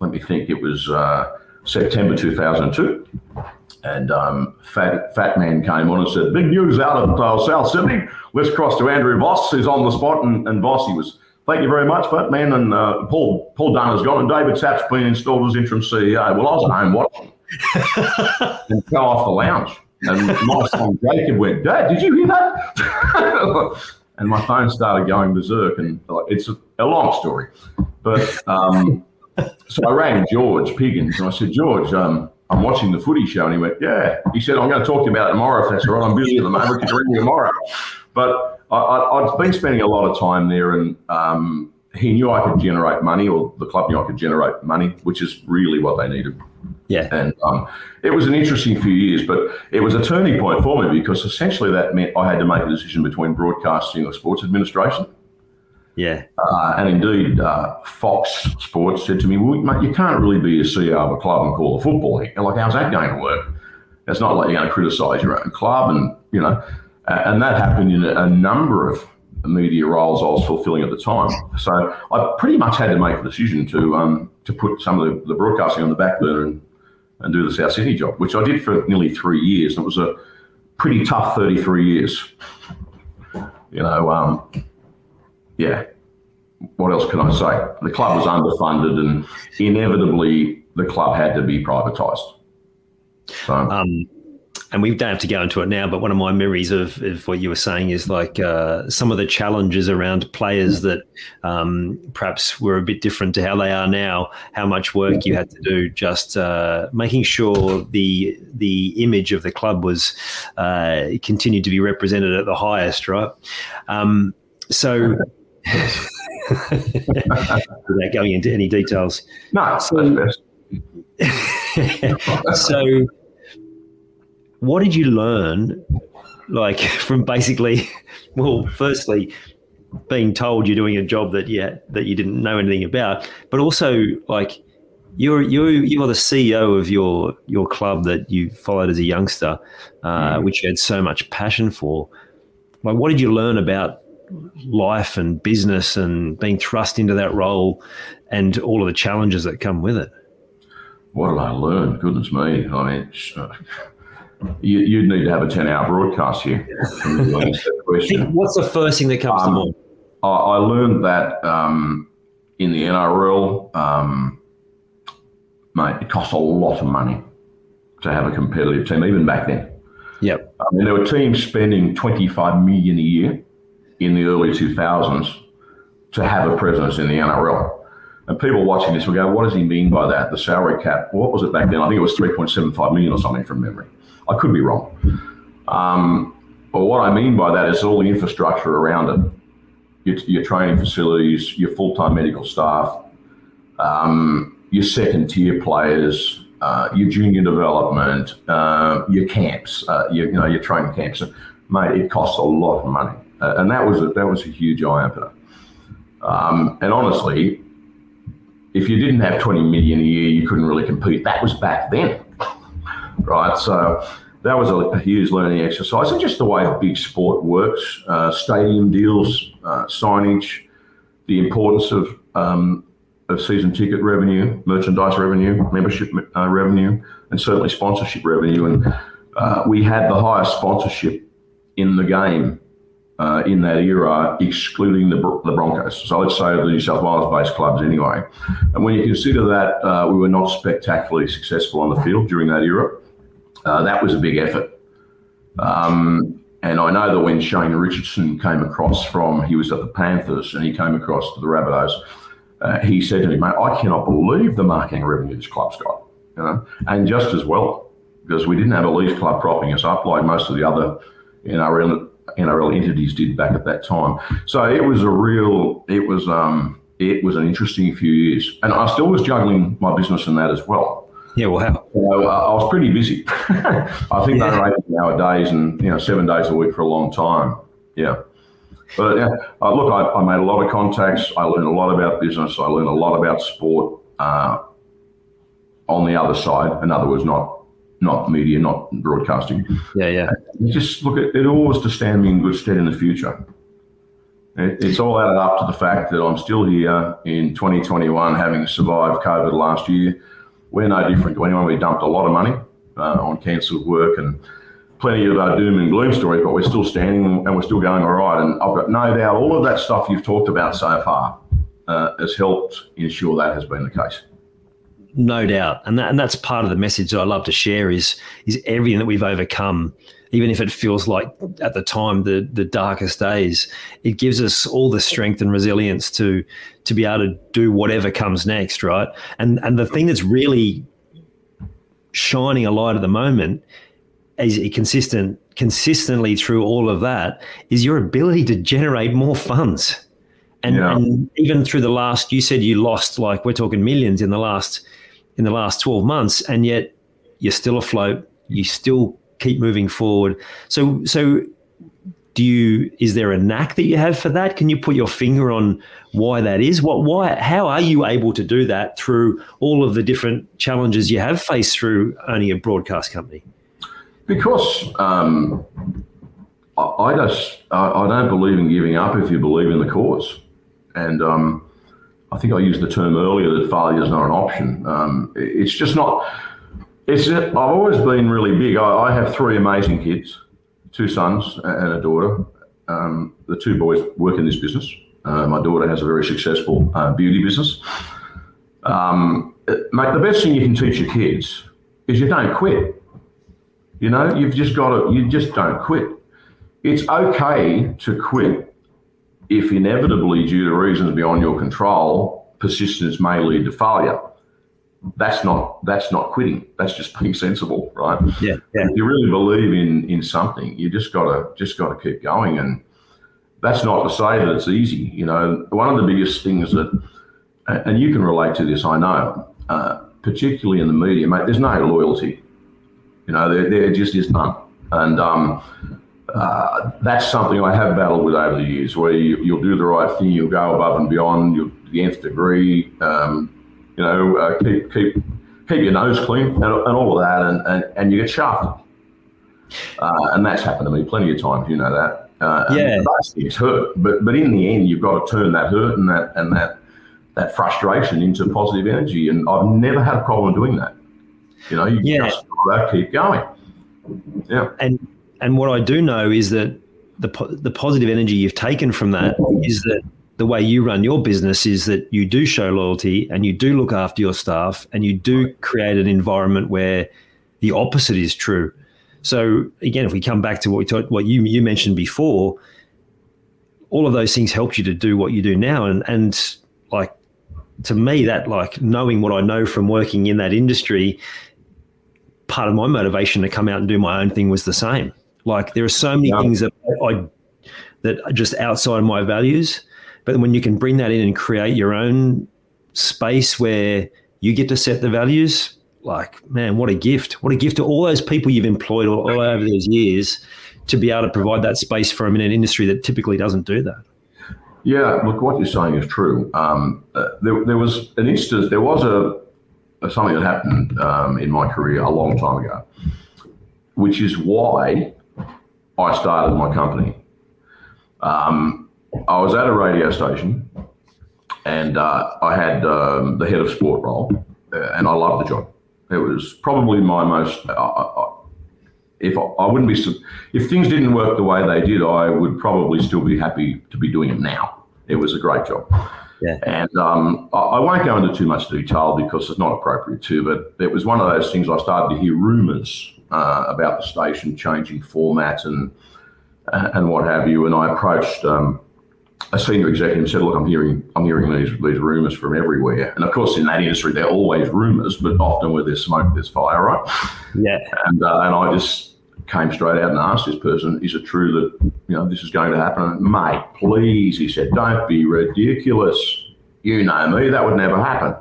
let me think, it was uh, September 2002. And um, Fat, Fat Man came on and said, Big news out of uh, South Sydney. Let's cross to Andrew Voss, who's on the spot. And, and Voss, he was, thank you very much, Fat Man. And uh, Paul Paul Dunn has gone, and David Tapp's been installed as interim CEO. Well, I was at home watching and fell off the lounge. And my son Jacob went, Dad, did you hear that? and my phone started going berserk. And it's a, long story. But um, so I rang George Piggins and I said, George, um, I'm watching the footy show. And he went, Yeah. He said, I'm going to talk to you about it tomorrow if that's all right. I'm busy at the moment. You ring me tomorrow? But I, have been spending a lot of time there and um, he knew I could generate money, or the club knew I could generate money, which is really what they needed. Yeah. And um, it was an interesting few years, but it was a turning point for me because essentially that meant I had to make a decision between broadcasting or sports administration. Yeah. Uh, and indeed, uh, Fox Sports said to me, well, mate, you can't really be a CEO of a club and call a football league. And like, how's that going to work? It's not like you're going to criticise your own club. And, you know, and that happened in a number of media roles I was fulfilling at the time. So I pretty much had to make a decision to um, to put some of the, the, broadcasting on the back burner and, and do the South Sydney job, which I did for nearly three years. And it was a pretty tough 33 years. You know, um, yeah. What else can I say? The club was underfunded, and inevitably the club had to be privatised. So. Um, and we don't have to go into it now, but one of my memories of, of what you were saying is like uh, some of the challenges around players that um, perhaps were a bit different to how they are now. How much work you had to do just uh, making sure the the image of the club was uh, continued to be represented at the highest, right? Um, so. without going into any details. No, so, so what did you learn, like from basically, well, firstly, being told you're doing a job that yeah that you didn't know anything about, but also like you're you you are the CEO of your your club that you followed as a youngster, uh, mm. which you had so much passion for. Like, what did you learn about life and business and being thrust into that role and all of the challenges that come with it? What did I learn? Goodness me! I mean, you, would need to have a 10 hour broadcast here. What's the first thing that comes um, to mind? I, I learned that um, in the NRL, um, mate, it costs a lot of money to have a competitive team, even back then. Yep. I mean, there were teams spending 25 million a year in the early 2000s to have a presence in the NRL. And people watching this will go, what does he mean by that? The salary cap, what was it back then? I think it was 3.75 million or something from memory. I could be wrong. Um, but what I mean by that is all the infrastructure around it your, your training facilities, your full time medical staff, um, your second tier players, uh, your junior development, uh, your camps, uh, your, you know, your training camps. Mate, it costs a lot of money. Uh, and that was, a, that was a huge eye opener. Um, and honestly, if you didn't have 20 million a year, you couldn't really compete. That was back then right? So that was a, a, huge learning exercise, and just the way a big sport works, uh, stadium deals, uh, signage, the importance of um, of season ticket revenue, merchandise revenue, membership uh, revenue, and certainly sponsorship revenue. And uh, we had the highest sponsorship in the game uh, in that era, excluding the, the Broncos. So let's say the New South Wales based clubs anyway. And when you consider that uh, we were not spectacularly successful on the field during that era, uh, that was a big effort. Um, and I know that when Shane Richardson came across from, he was at the Panthers and he came across to the Rabbitohs, uh, he said to me, mate, I cannot believe the marketing revenue this club's got. You know? And just as well, because we didn't have a league club propping us up like most of the other NRL, NRL entities did back at that time. So it was a real, it was, um, it was an interesting few years. And I still was juggling my business and that as well. Yeah, wow. So, uh, I was pretty busy. I think yeah. they're eight nowadays and, you know, seven days a week for a long time. Yeah. But yeah, uh, look, I, I, made a lot of contacts. I learned a lot about business. I learned a lot about sport. Uh, on the other side, in other words, not not media, not broadcasting. Yeah, yeah. just look at it. Always to stand me in good stead in the future. it's all added up to the fact that I'm still here in 2021, having survived COVID last year. We're no different to anyone. We dumped a lot of money uh, on cancelled work and plenty of uh, doom and gloom stories, but we're still standing and we're still going all right. And I've got no doubt all of that stuff you've talked about so far uh, has helped ensure that has been the case. No doubt, and that, and that's part of the message that I love to share is is everything that we've overcome, even if it feels like at the time the the darkest days, it gives us all the strength and resilience to to be able to do whatever comes next, right? And and the thing that's really shining a light at the moment is consistent consistently through all of that is your ability to generate more funds and, yeah. and, even through the last, you said you lost like we're talking millions in the last in the last twelve months, and yet you're still afloat. You still keep moving forward. So so do you is there a knack that you have for that can you put your finger on why that is what why how are you able to do that through all of the different challenges you have faced through owning a broadcast company because um, I, I, just I, I, don't believe in giving up if you believe in the cause and um, I think I used the term earlier that failure is not an option. Um, it's just not. It's. I've always been really big. I, I, have three amazing kids, two sons and a daughter. Um, the two boys work in this business. Uh, my daughter has a very successful uh, beauty business. Um, mate, the best thing you can teach your kids is you don't quit. You know, you've just got to. You just don't quit. It's okay to quit if inevitably, due to reasons beyond your control, persistence may lead to failure. That's not that's not quitting. That's just being sensible, right? Yeah. yeah. If you really believe in in something, you just gotta just gotta keep going. And that's not to say that it's easy. You know, one of the biggest things that, and you can relate to this, I know, uh, particularly in the media, mate. There's no loyalty. You know, there, there just is none. And um, uh, that's something I have battled with over the years, where you, will do the right thing, you'll go above and beyond, you'll the nth degree, um, you know, uh, keep keep keep your nose clean and, and all of that, and, and, and you get shafted. Uh, and that's happened to me plenty of times, you know that. Uh, yeah, things hurt, but but in the end, you've got to turn that hurt and that and that that frustration into positive energy. And I've never had a problem doing that. You know, you yeah. just keep going. Yeah, and and what I do know is that the the positive energy you've taken from that is that the way you run your business is that you do show loyalty and you do look after your staff and you do create an environment where the opposite is true. So again, if we come back to what we talked, what you you mentioned before, all of those things helped you to do what you do now, and and like to me that like knowing what I know from working in that industry, part of my motivation to come out and do my own thing was the same. Like there are so many yeah. things that I that are just outside my values, but when you can bring that in and create your own space where you get to set the values, like man, what a gift! What a gift to all those people you've employed all, all over those years to be able to provide that space for them in an industry that typically doesn't do that. Yeah, look, what you're saying is true. Um, uh, there, there, was an instance, there was a, a something that happened um, in my career a long time ago, which is why I started my company. Um, I was at a radio station and uh, I had um, the head of sport role, uh, and I loved the job. It was probably my most. Uh, uh, if I, I, wouldn't be, if things didn't work the way they did, I would probably still be happy to be doing it now. It was a great job. Yeah. And um, I, I, won't go into too much detail because it's not appropriate to, but it was one of those things I started to hear rumours uh, about the station changing format and and what have you. And I approached um, a senior executive said, "Look, I'm hearing I'm hearing these these rumours from everywhere." And of course, in that industry, they're always rumours, but often where there's smoke, there's fire, right? Yeah. And uh, and I just came straight out and asked this person, "Is it true that you know this is going to happen?" And, Mate, please, he said, "Don't be ridiculous. You know me, that would never happen."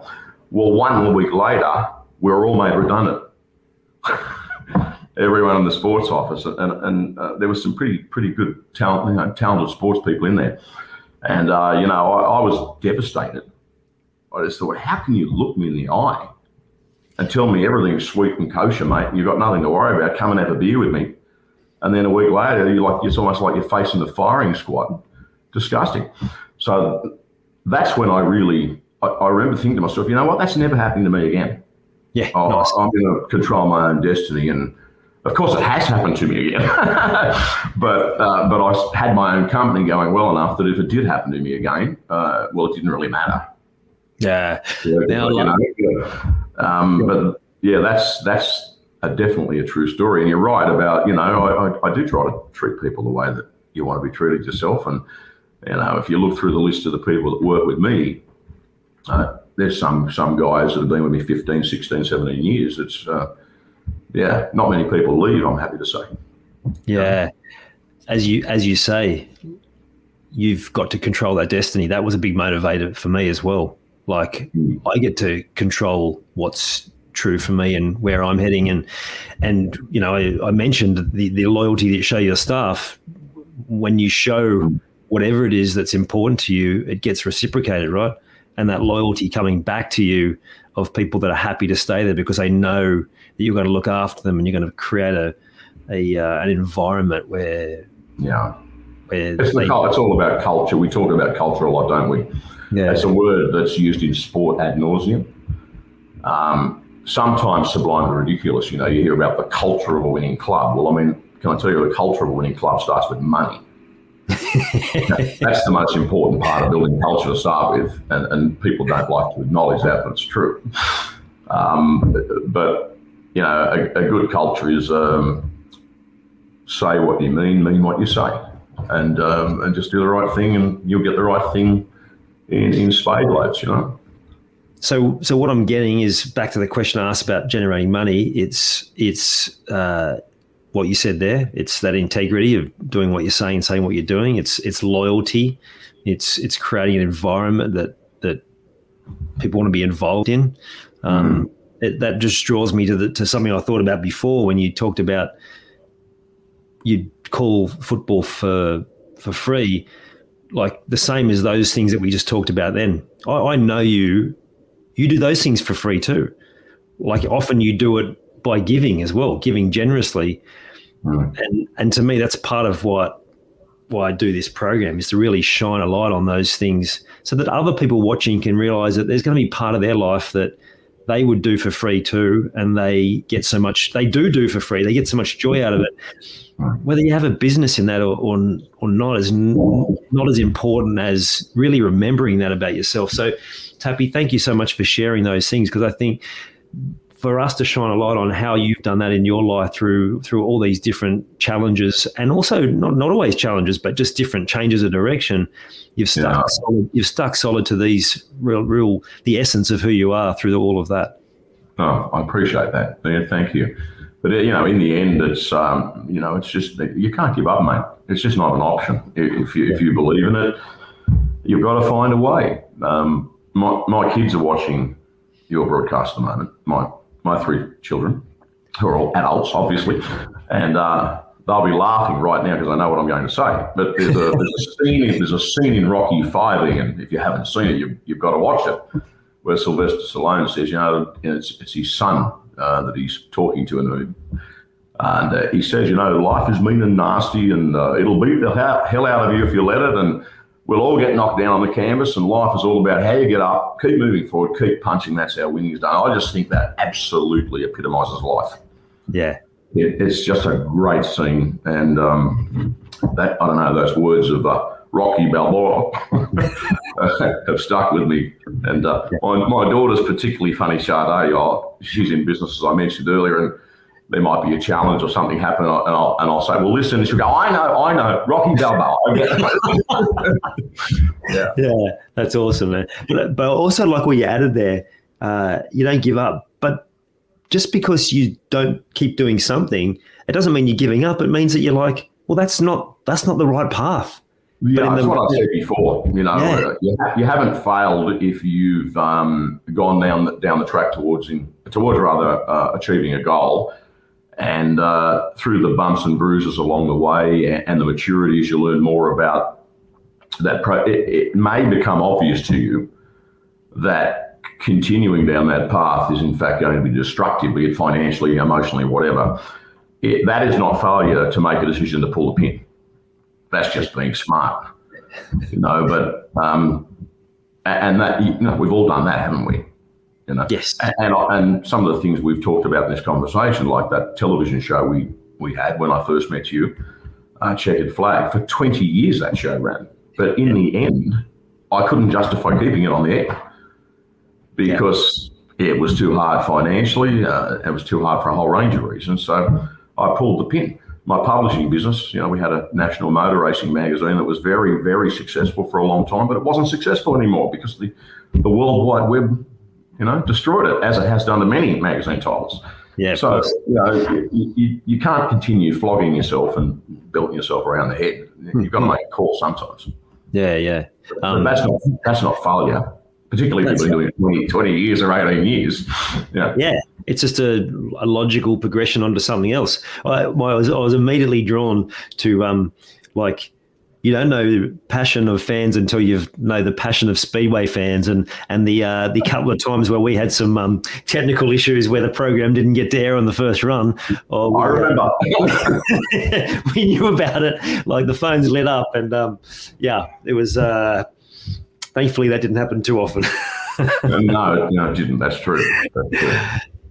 Well, one week later, we were all made redundant. everyone in the sports office, and and uh, there was some pretty pretty good talent, you know, talented sports people in there, and uh, you know I, I, was devastated. I just thought, how can you look me in the eye and tell me everything's sweet and kosher, mate, and you've got nothing to worry about? Come and have a beer with me, and then a week later, you like it's almost like you're facing the firing squad, disgusting. So that's when I really, I, I remember thinking to myself, you know what, that's never happening to me again. Yeah, I, nice. I'm going to control my own destiny, and of course, it has happened to me again. but uh, but I had my own company going well enough that if it did happen to me again, uh, well, it didn't really matter. Yeah. Yeah, Now, you know, um, but yeah, that's that's a, definitely a true story. And you're right about you know I, I, I do try to treat people the way that you want to be treated yourself. And you know if you look through the list of the people that work with me, uh, there's some some guys that have been with me 15, 16, 17 years. It's uh, yeah, not many people leave. I'm happy to say. Yeah. As you as you say, you've got to control that destiny. That was a big motivator for me as well. Like Mm. I get to control what's true for me and where I'm heading and and you know I, I mentioned the, the loyalty that you show your staff when you show whatever it is that's important to you it gets reciprocated right and that loyalty coming back to you of people that are happy to stay there because they know that you're going to look after them and you're going to create a, a uh, an environment where Yeah, where it's, they, cul- it's all about culture. We talk about culture a lot, don't we? yeah It's a word that's used in sport ad nauseum. Um, sometimes sublime and ridiculous. You know, you hear about the culture of a winning club. Well, I mean, can I tell you, the culture of a winning club starts with money. That's the most important part of building culture to start with, and, and people don't like to acknowledge that, but it's true. Um, but you know, a, a good culture is um, say what you mean, mean what you say, and um, and just do the right thing, and you'll get the right thing in, in spade loads, you know. So, so what I'm getting is back to the question I asked about generating money. It's it's uh, what you said there. It's that integrity of doing what you're saying, saying what you're doing. It's it's loyalty. It's it's creating an environment that that people want to be involved in. Um, it, that just draws me to the, to something I thought about before when you talked about you'd call football for for free, like the same as those things that we just talked about. Then I, I know you you do those things for free too. Like often you do it by giving as well, giving generously. Mm. And and to me that's part of what why I do this program is to really shine a light on those things so that other people watching can realize that there's going to be part of their life that they would do for free too and they get so much they do do for free they get so much joy out of it whether you have a business in that or, or, or not is n- not as important as really remembering that about yourself. So, Tappy, thank you so much for sharing those things because I think for us to shine a light on how you've done that in your life through through all these different challenges and also not, not always challenges but just different changes of direction you've stuck Yeah. solid, you've stuck solid to these real real the essence of who you are through all of that Oh, I appreciate that. Yeah, thank you. But you know, in the end, it's um, you know, it's just you can't give up, mate. It's just not an option. If you if you believe in it, you've got to find a way. Um, my my kids are watching your broadcast at the moment. My my three children, who are all adults, obviously, and uh, they'll be laughing right now because I know what I'm going to say. But there's a there's a scene in, there's a scene in Rocky Five, and if you haven't seen it, you, you've got to watch it where Sylvester Stallone says, you know, it's, it's his son uh, that he's talking to in the movie. And uh, he says, you know, life is mean and nasty, and uh, it'll beat the hell hell out of you if you let it. And we'll all get knocked down on the canvas, and life is all about how you get up, keep moving forward, keep punching. That's how winning is done. I just think that absolutely epitomizes life. yeah It, it's just a great scene, and um, that I don't know those words of uh, Rocky Balboa have stuck with me. And uh, my, my daughter's particularly funny, Sade. Oh, she's in business, as I mentioned earlier, and there might be a challenge or something happen, and I'll, and I'll, say, "Well, listen." And she'll go, "I know, I know, Rocky Balboa." Yeah, Yeah, that's awesome, man. But, but also, like what you added there, uh, you don't give up. But just because you don't keep doing something, it doesn't mean you're giving up. It means that you're like, well, that's not that's not the right path. Yeah, in that's the- what I said before. You know, Yeah. you, ha- you haven't failed if you've um, gone down the, down the track towards in, towards rather uh, achieving a goal, and uh, through the bumps and bruises along the way and, the maturities, you learn more about that. Pro- it, it may become obvious to you that continuing down that path is in fact going to be destructive, be it financially, emotionally, whatever. It, that is not failure to make a decision to pull the pin. That's just being smart. you know. But um, and that you know we've all done that, haven't we? You know. Yes. And and, and some of the things we've talked about in this conversation, like that television show we we had when I first met you, uh, Checkered Flag. For twenty years that show ran, but in the end, I couldn't justify keeping it on the air because it was too hard financially. Uh, it was too hard for a whole range of reasons. So I pulled the pin. My publishing business, you know, we had a national motor racing magazine that was very, very successful for a long time, but it wasn't successful anymore because the, the World Wide Web, you know, destroyed it, as it has done to many magazine titles. Yeah. So, you know, you, you, you can't continue flogging yourself and belting yourself around the head. You've got to make a call sometimes. Yeah, yeah. Um, that's not that's not failure particularly if you've been doing it 20, 20, years or 18 years. Yeah. Yeah. It's just a, a logical progression onto something else. I, I, was, I was immediately drawn to, um, like, you don't know the passion of fans until you know the passion of Speedway fans, and and the uh, the couple of times where we had some um, technical issues where the program didn't get to air on the first run. Or I remember we knew about it, like the phones lit up, and um, yeah, it was. Uh, thankfully, that didn't happen too often. no, no, it didn't. That's true. That's true.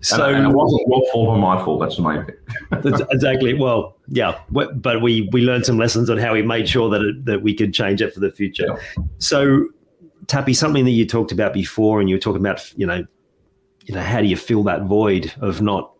So and, and, it wasn't your fault or my fault. That's the main thing. exactly. Well, yeah, but we we learned some lessons on how we made sure that it, that we could change it for the future. Yeah. So, Tappy, something that you talked about before, and you were talking about, you know, you know, how do you fill that void of not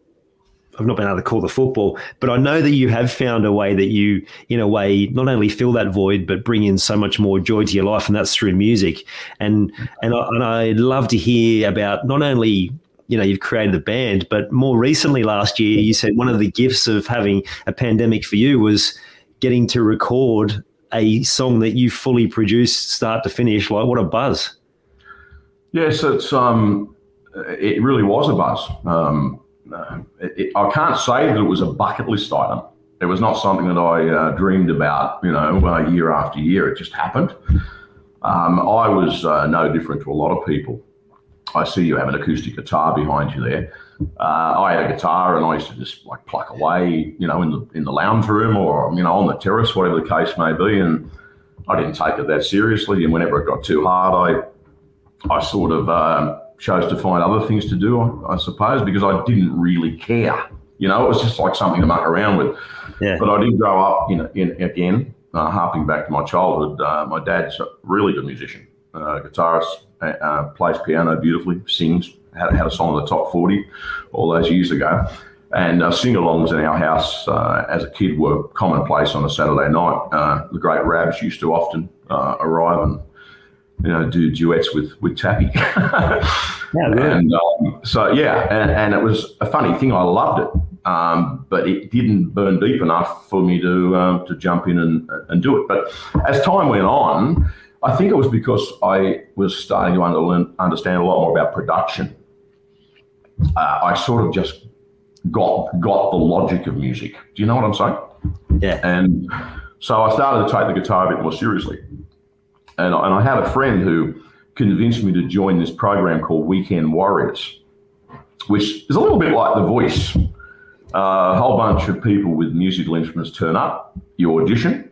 I've not been able to call the football, but I know that you have found a way that you, in a way, not only fill that void, but bring in so much more joy to your life, and that's through music. And and I, and I'd love to hear about not only you know you've created a band, but more recently last year you said one of the gifts of having a pandemic for you was getting to record a song that you fully produced, start to finish. Like what a buzz! Yes, it's um, it really was a buzz. Um, uh, it, I can't say that it was a bucket list item. It was not something that I uh, dreamed about, you know, uh, year after year. It just happened. Um, I was uh, no different to a lot of people. I see you have an acoustic guitar behind you there. Uh, I had a guitar and I used to just like pluck away, you know, in the in the lounge room or you know on the terrace, whatever the case may be. And I didn't take it that seriously. And whenever it got too hard, I I sort of um, chose to find other things to do, I, suppose, because I didn't really care. You know, it was just like something to muck around with. Yeah. But I did grow up in, in again, uh, harping back to my childhood. Uh, my dad's a really good musician, uh, guitarist, uh, plays piano beautifully, sings. Had, had a song in the top 40 all those years ago. And uh, sing alongs in our house uh, as a kid were commonplace on a Saturday night. Uh, the great Rabs used to often uh, arrive and you know, do duets with with Tappy. yeah. And um, so yeah, and, and, it was a funny thing. I loved it, um, but it didn't burn deep enough for me to um, to jump in and and do it. But as time went on, I think it was because I was starting to under, understand a lot more about production. Uh, I sort of just got got the logic of music. Do you know what I'm saying? Yeah. And so I started to take the guitar a bit more seriously. And, and I had a friend who convinced me to join this program called Weekend Warriors, which is a little bit like The Voice. Uh, a whole bunch of people with musical instruments turn up, you audition.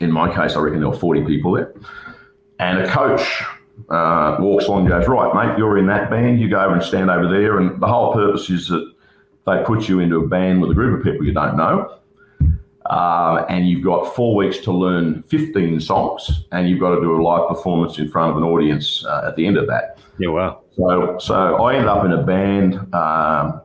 In my case, I reckon there were 40 people there. And a coach uh, walks along and goes, Right, mate, you're in that band, you go over and stand over there. And the whole purpose is that they put you into a band with a group of people you don't know. Uh, and you've got four weeks to learn 15 songs, and you've got to do a live performance in front of an audience uh, at the end of that. Yeah, wow. So, so I ended up in a band. Um,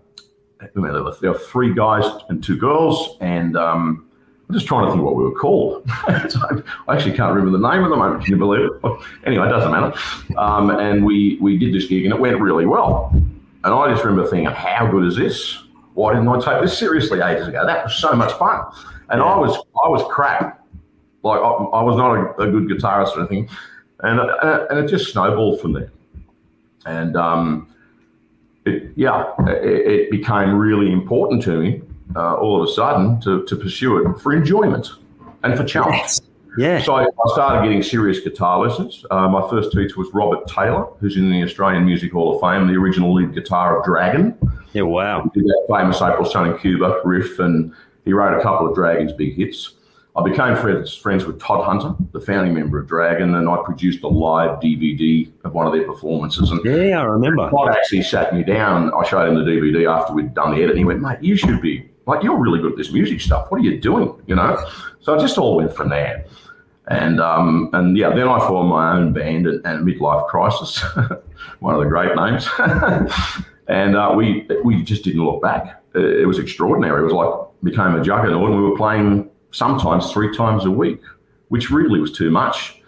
there, were, there, were, three guys and two girls, and um, I'm just trying to think what we were called. I actually can't remember the name at the moment. Can you believe it? Anyway, it doesn't matter. Um, and we we did this gig, and it went really well. And I just remember thinking, how good is this? Why didn't I take this seriously ages ago? That was so much fun and yeah. I was I was crap. Like I, I was not a, a, good guitarist or anything, and and it just snowballed from there. And um, it, yeah, it, it, became really important to me uh, all of a sudden to, to pursue it for enjoyment and for challenge. Yes. Yeah. So I, started getting serious guitar lessons. Uh, my first teacher was Robert Taylor, who's in the Australian Music Hall of Fame, the original lead guitar of Dragon. Yeah, wow. He did that famous April Sun in Cuba riff and he wrote a couple of Dragons big hits. I became friends, friends with Todd Hunter, the founding member of Dragon, and I produced a live DVD of one of their performances. And yeah, I remember. Todd actually sat me down. I showed him the DVD after we'd done the edit, and he went, "Mate, you should be like you're really good at this music stuff. What are you doing?" You know. So it just all went from there. And um, and yeah, then I formed my own band at Midlife Crisis, one of the great names. and uh, we we just didn't look back. It was extraordinary. It was like became a juggernaut, and we were playing sometimes three times a week, which really was too much.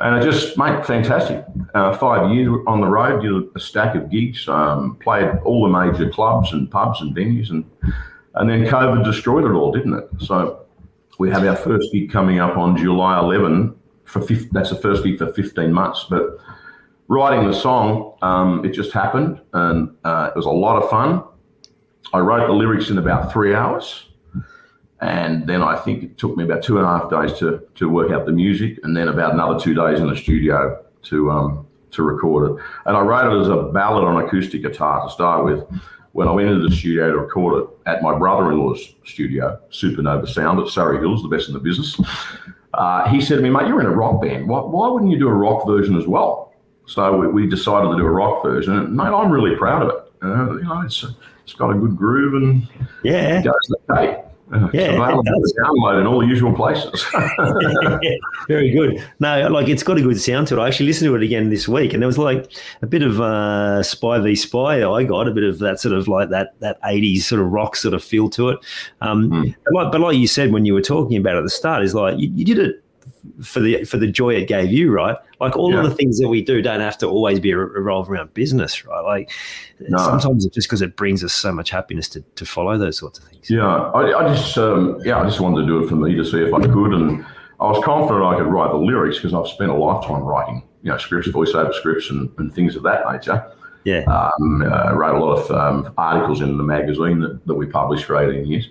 And it just made fantastic. Uh, five years on the road, did a stack of gigs, um, played all the major clubs and pubs and venues, and and then COVID destroyed it all, didn't it? So we have our first gig coming up on July 11. For 50, that's the first gig for 15 months, but writing the song, um, it just happened, and uh, it was a lot of fun. I wrote the lyrics in about three hours. And then I think it took me about two and a half days to, to work out the music, and then about another two days in the studio to um, to record it. And I wrote it as a ballad on acoustic guitar to start with. When I went into the studio to record it at my brother-in-law's studio, Supernova Sound at Surry Hills, the best in the business, uh, he said to me, "Mate, you're in a rock band. Why, why wouldn't you do a rock version as well?" So we, we decided to do a rock version, and mate, I'm really proud of it. Uh, you know, it's it's got a good groove and yeah, it goes okay. Yeah, download in all the usual places. Very good. No, like it's got a good sound to it. I actually listened to it again this week, and there was like a bit of uh, Spy v Spy. I got a bit of that sort of like that that eighties sort of rock sort of feel to it. Um, mm. but, like, but like you said when you were talking about it at the start, is like you, you did it for the for the joy it gave you, right? Like all yeah. of the things that we do don't have to always be revolve around business, right? Like no. sometimes it's just because it brings us so much happiness to, to follow those sorts of things. Yeah, I, I just um, yeah, I just wanted to do it for me to see if I could, and I was confident I could write the lyrics because I've spent a lifetime writing, you know, scripts, voiceover scripts, and, and things of that nature. Yeah, um, uh, wrote a lot of um, articles in the magazine that, that we published for eighteen years.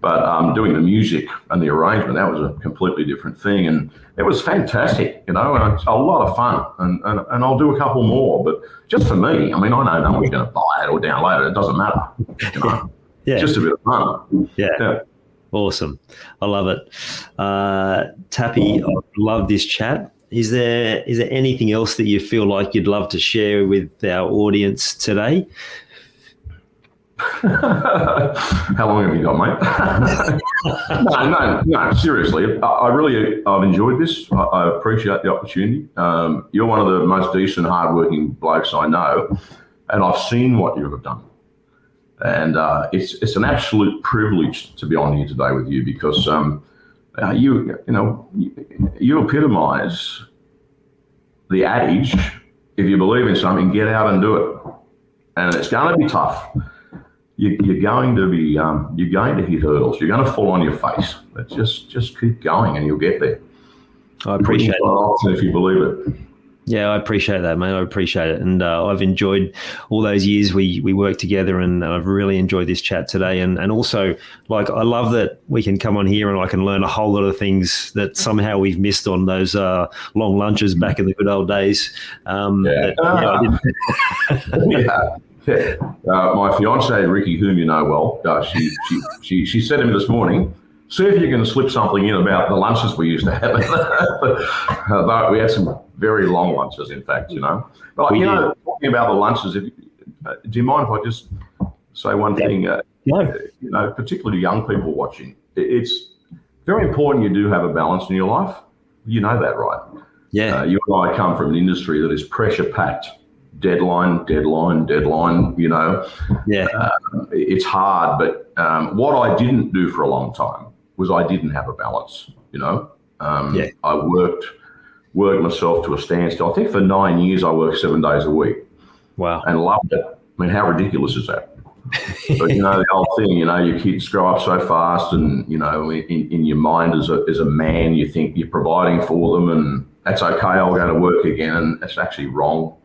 But um, doing the music and the arrangement, that was a completely different thing. And it was fantastic, you know, and a lot of fun. And, and, and I'll do a couple more. But just for me, I mean, I know no one's going to buy it or download it. It doesn't matter. You know? yeah. Just a bit of fun. Yeah. yeah. Awesome. I love it. Uh, Tappy, I love this chat. Is there is there anything else that you feel like you'd love to share with our audience today? How long have you got, mate? no, no, no. Seriously, I, I, really, I've enjoyed this. I, I appreciate the opportunity. Um, you're one of the most decent, hardworking blokes I know, and I've seen what you have done. And uh, it's it's an absolute privilege to be on here today with you because um, uh, you you know you, you epitomise the adage: if you believe in something, get out and do it. And it's going to be tough you, are going to be um, you're going to hit hurdles. You're going to fall on your face. But just just keep going, and you'll get there. I appreciate it if you believe it. Yeah, I appreciate that, mate. I appreciate it, and uh, I've enjoyed all those years we we worked together, and I've really enjoyed this chat today. And and also, like, I love that we can come on here and I can learn a whole lot of things that somehow we've missed on those uh, long lunches back in the good old days. Um, yeah. That, yeah, Yeah. Uh, my fiance Ricky, whom you know well, uh, she, she, she, she said to me this morning, see if you can slip something in about the lunches we used to have. uh, we had some very long lunches, in fact, you know. But, we you did. know, talking about the lunches, if, uh, do you mind if I just say one thing? Uh, no. You know, particularly to young people watching, it's very important you do have a balance in your life. You know that, right? Yeah. Uh, you and I come from an industry that is pressure packed deadline, deadline, deadline. You know, yeah, uh, it's hard. But um, what I didn't do for a long time was I didn't have a balance. You know, um, yeah, I worked worked myself to a standstill. I think for nine years I worked seven days a week. Wow, and loved it. I mean, how ridiculous is that? but you know the old thing, you know, your kids grow up so fast, and you know, in, in your mind as a as a man, you think you're providing for them, and that's okay. I'll go to work again, and that's actually wrong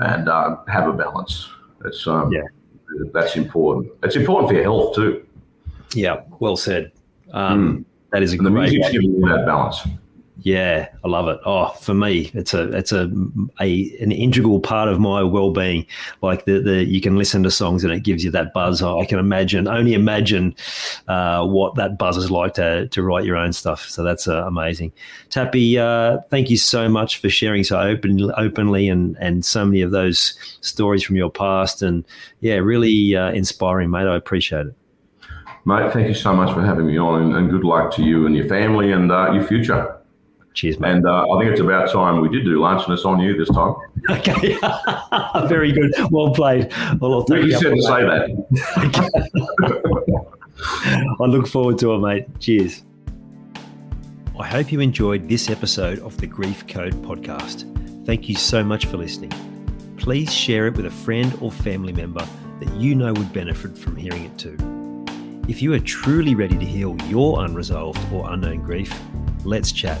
and uh, have a balance. It's um, yeah, that's important. It's important for your health too. Yeah, well said. Um, mm. That is a and the music's giving you that balance. Yeah, I love it. Oh, for me, it's a it's a, a an integral part of my well being. Like the the you can listen to songs and it gives you that buzz. I can imagine, only imagine, uh, what that buzz is like to to write your own stuff. So that's uh, amazing. Tappy, uh, thank you so much for sharing so open openly and and so many of those stories from your past. And yeah, really uh, inspiring, mate. I appreciate it. Mate, thank you so much for having me on, and, and good luck to you and your family and uh, your future. Cheers, mate. And uh, I think it's about time we did do lunch, and it's on you this time. Okay, very good. Well played. Well, I'll take you said to say that. I look forward to it, mate. Cheers. I hope you enjoyed this episode of the Grief Code podcast. Thank you so much for listening. Please share it with a friend or family member that you know would benefit from hearing it too. If you are truly ready to heal your unresolved or unknown grief, let's chat.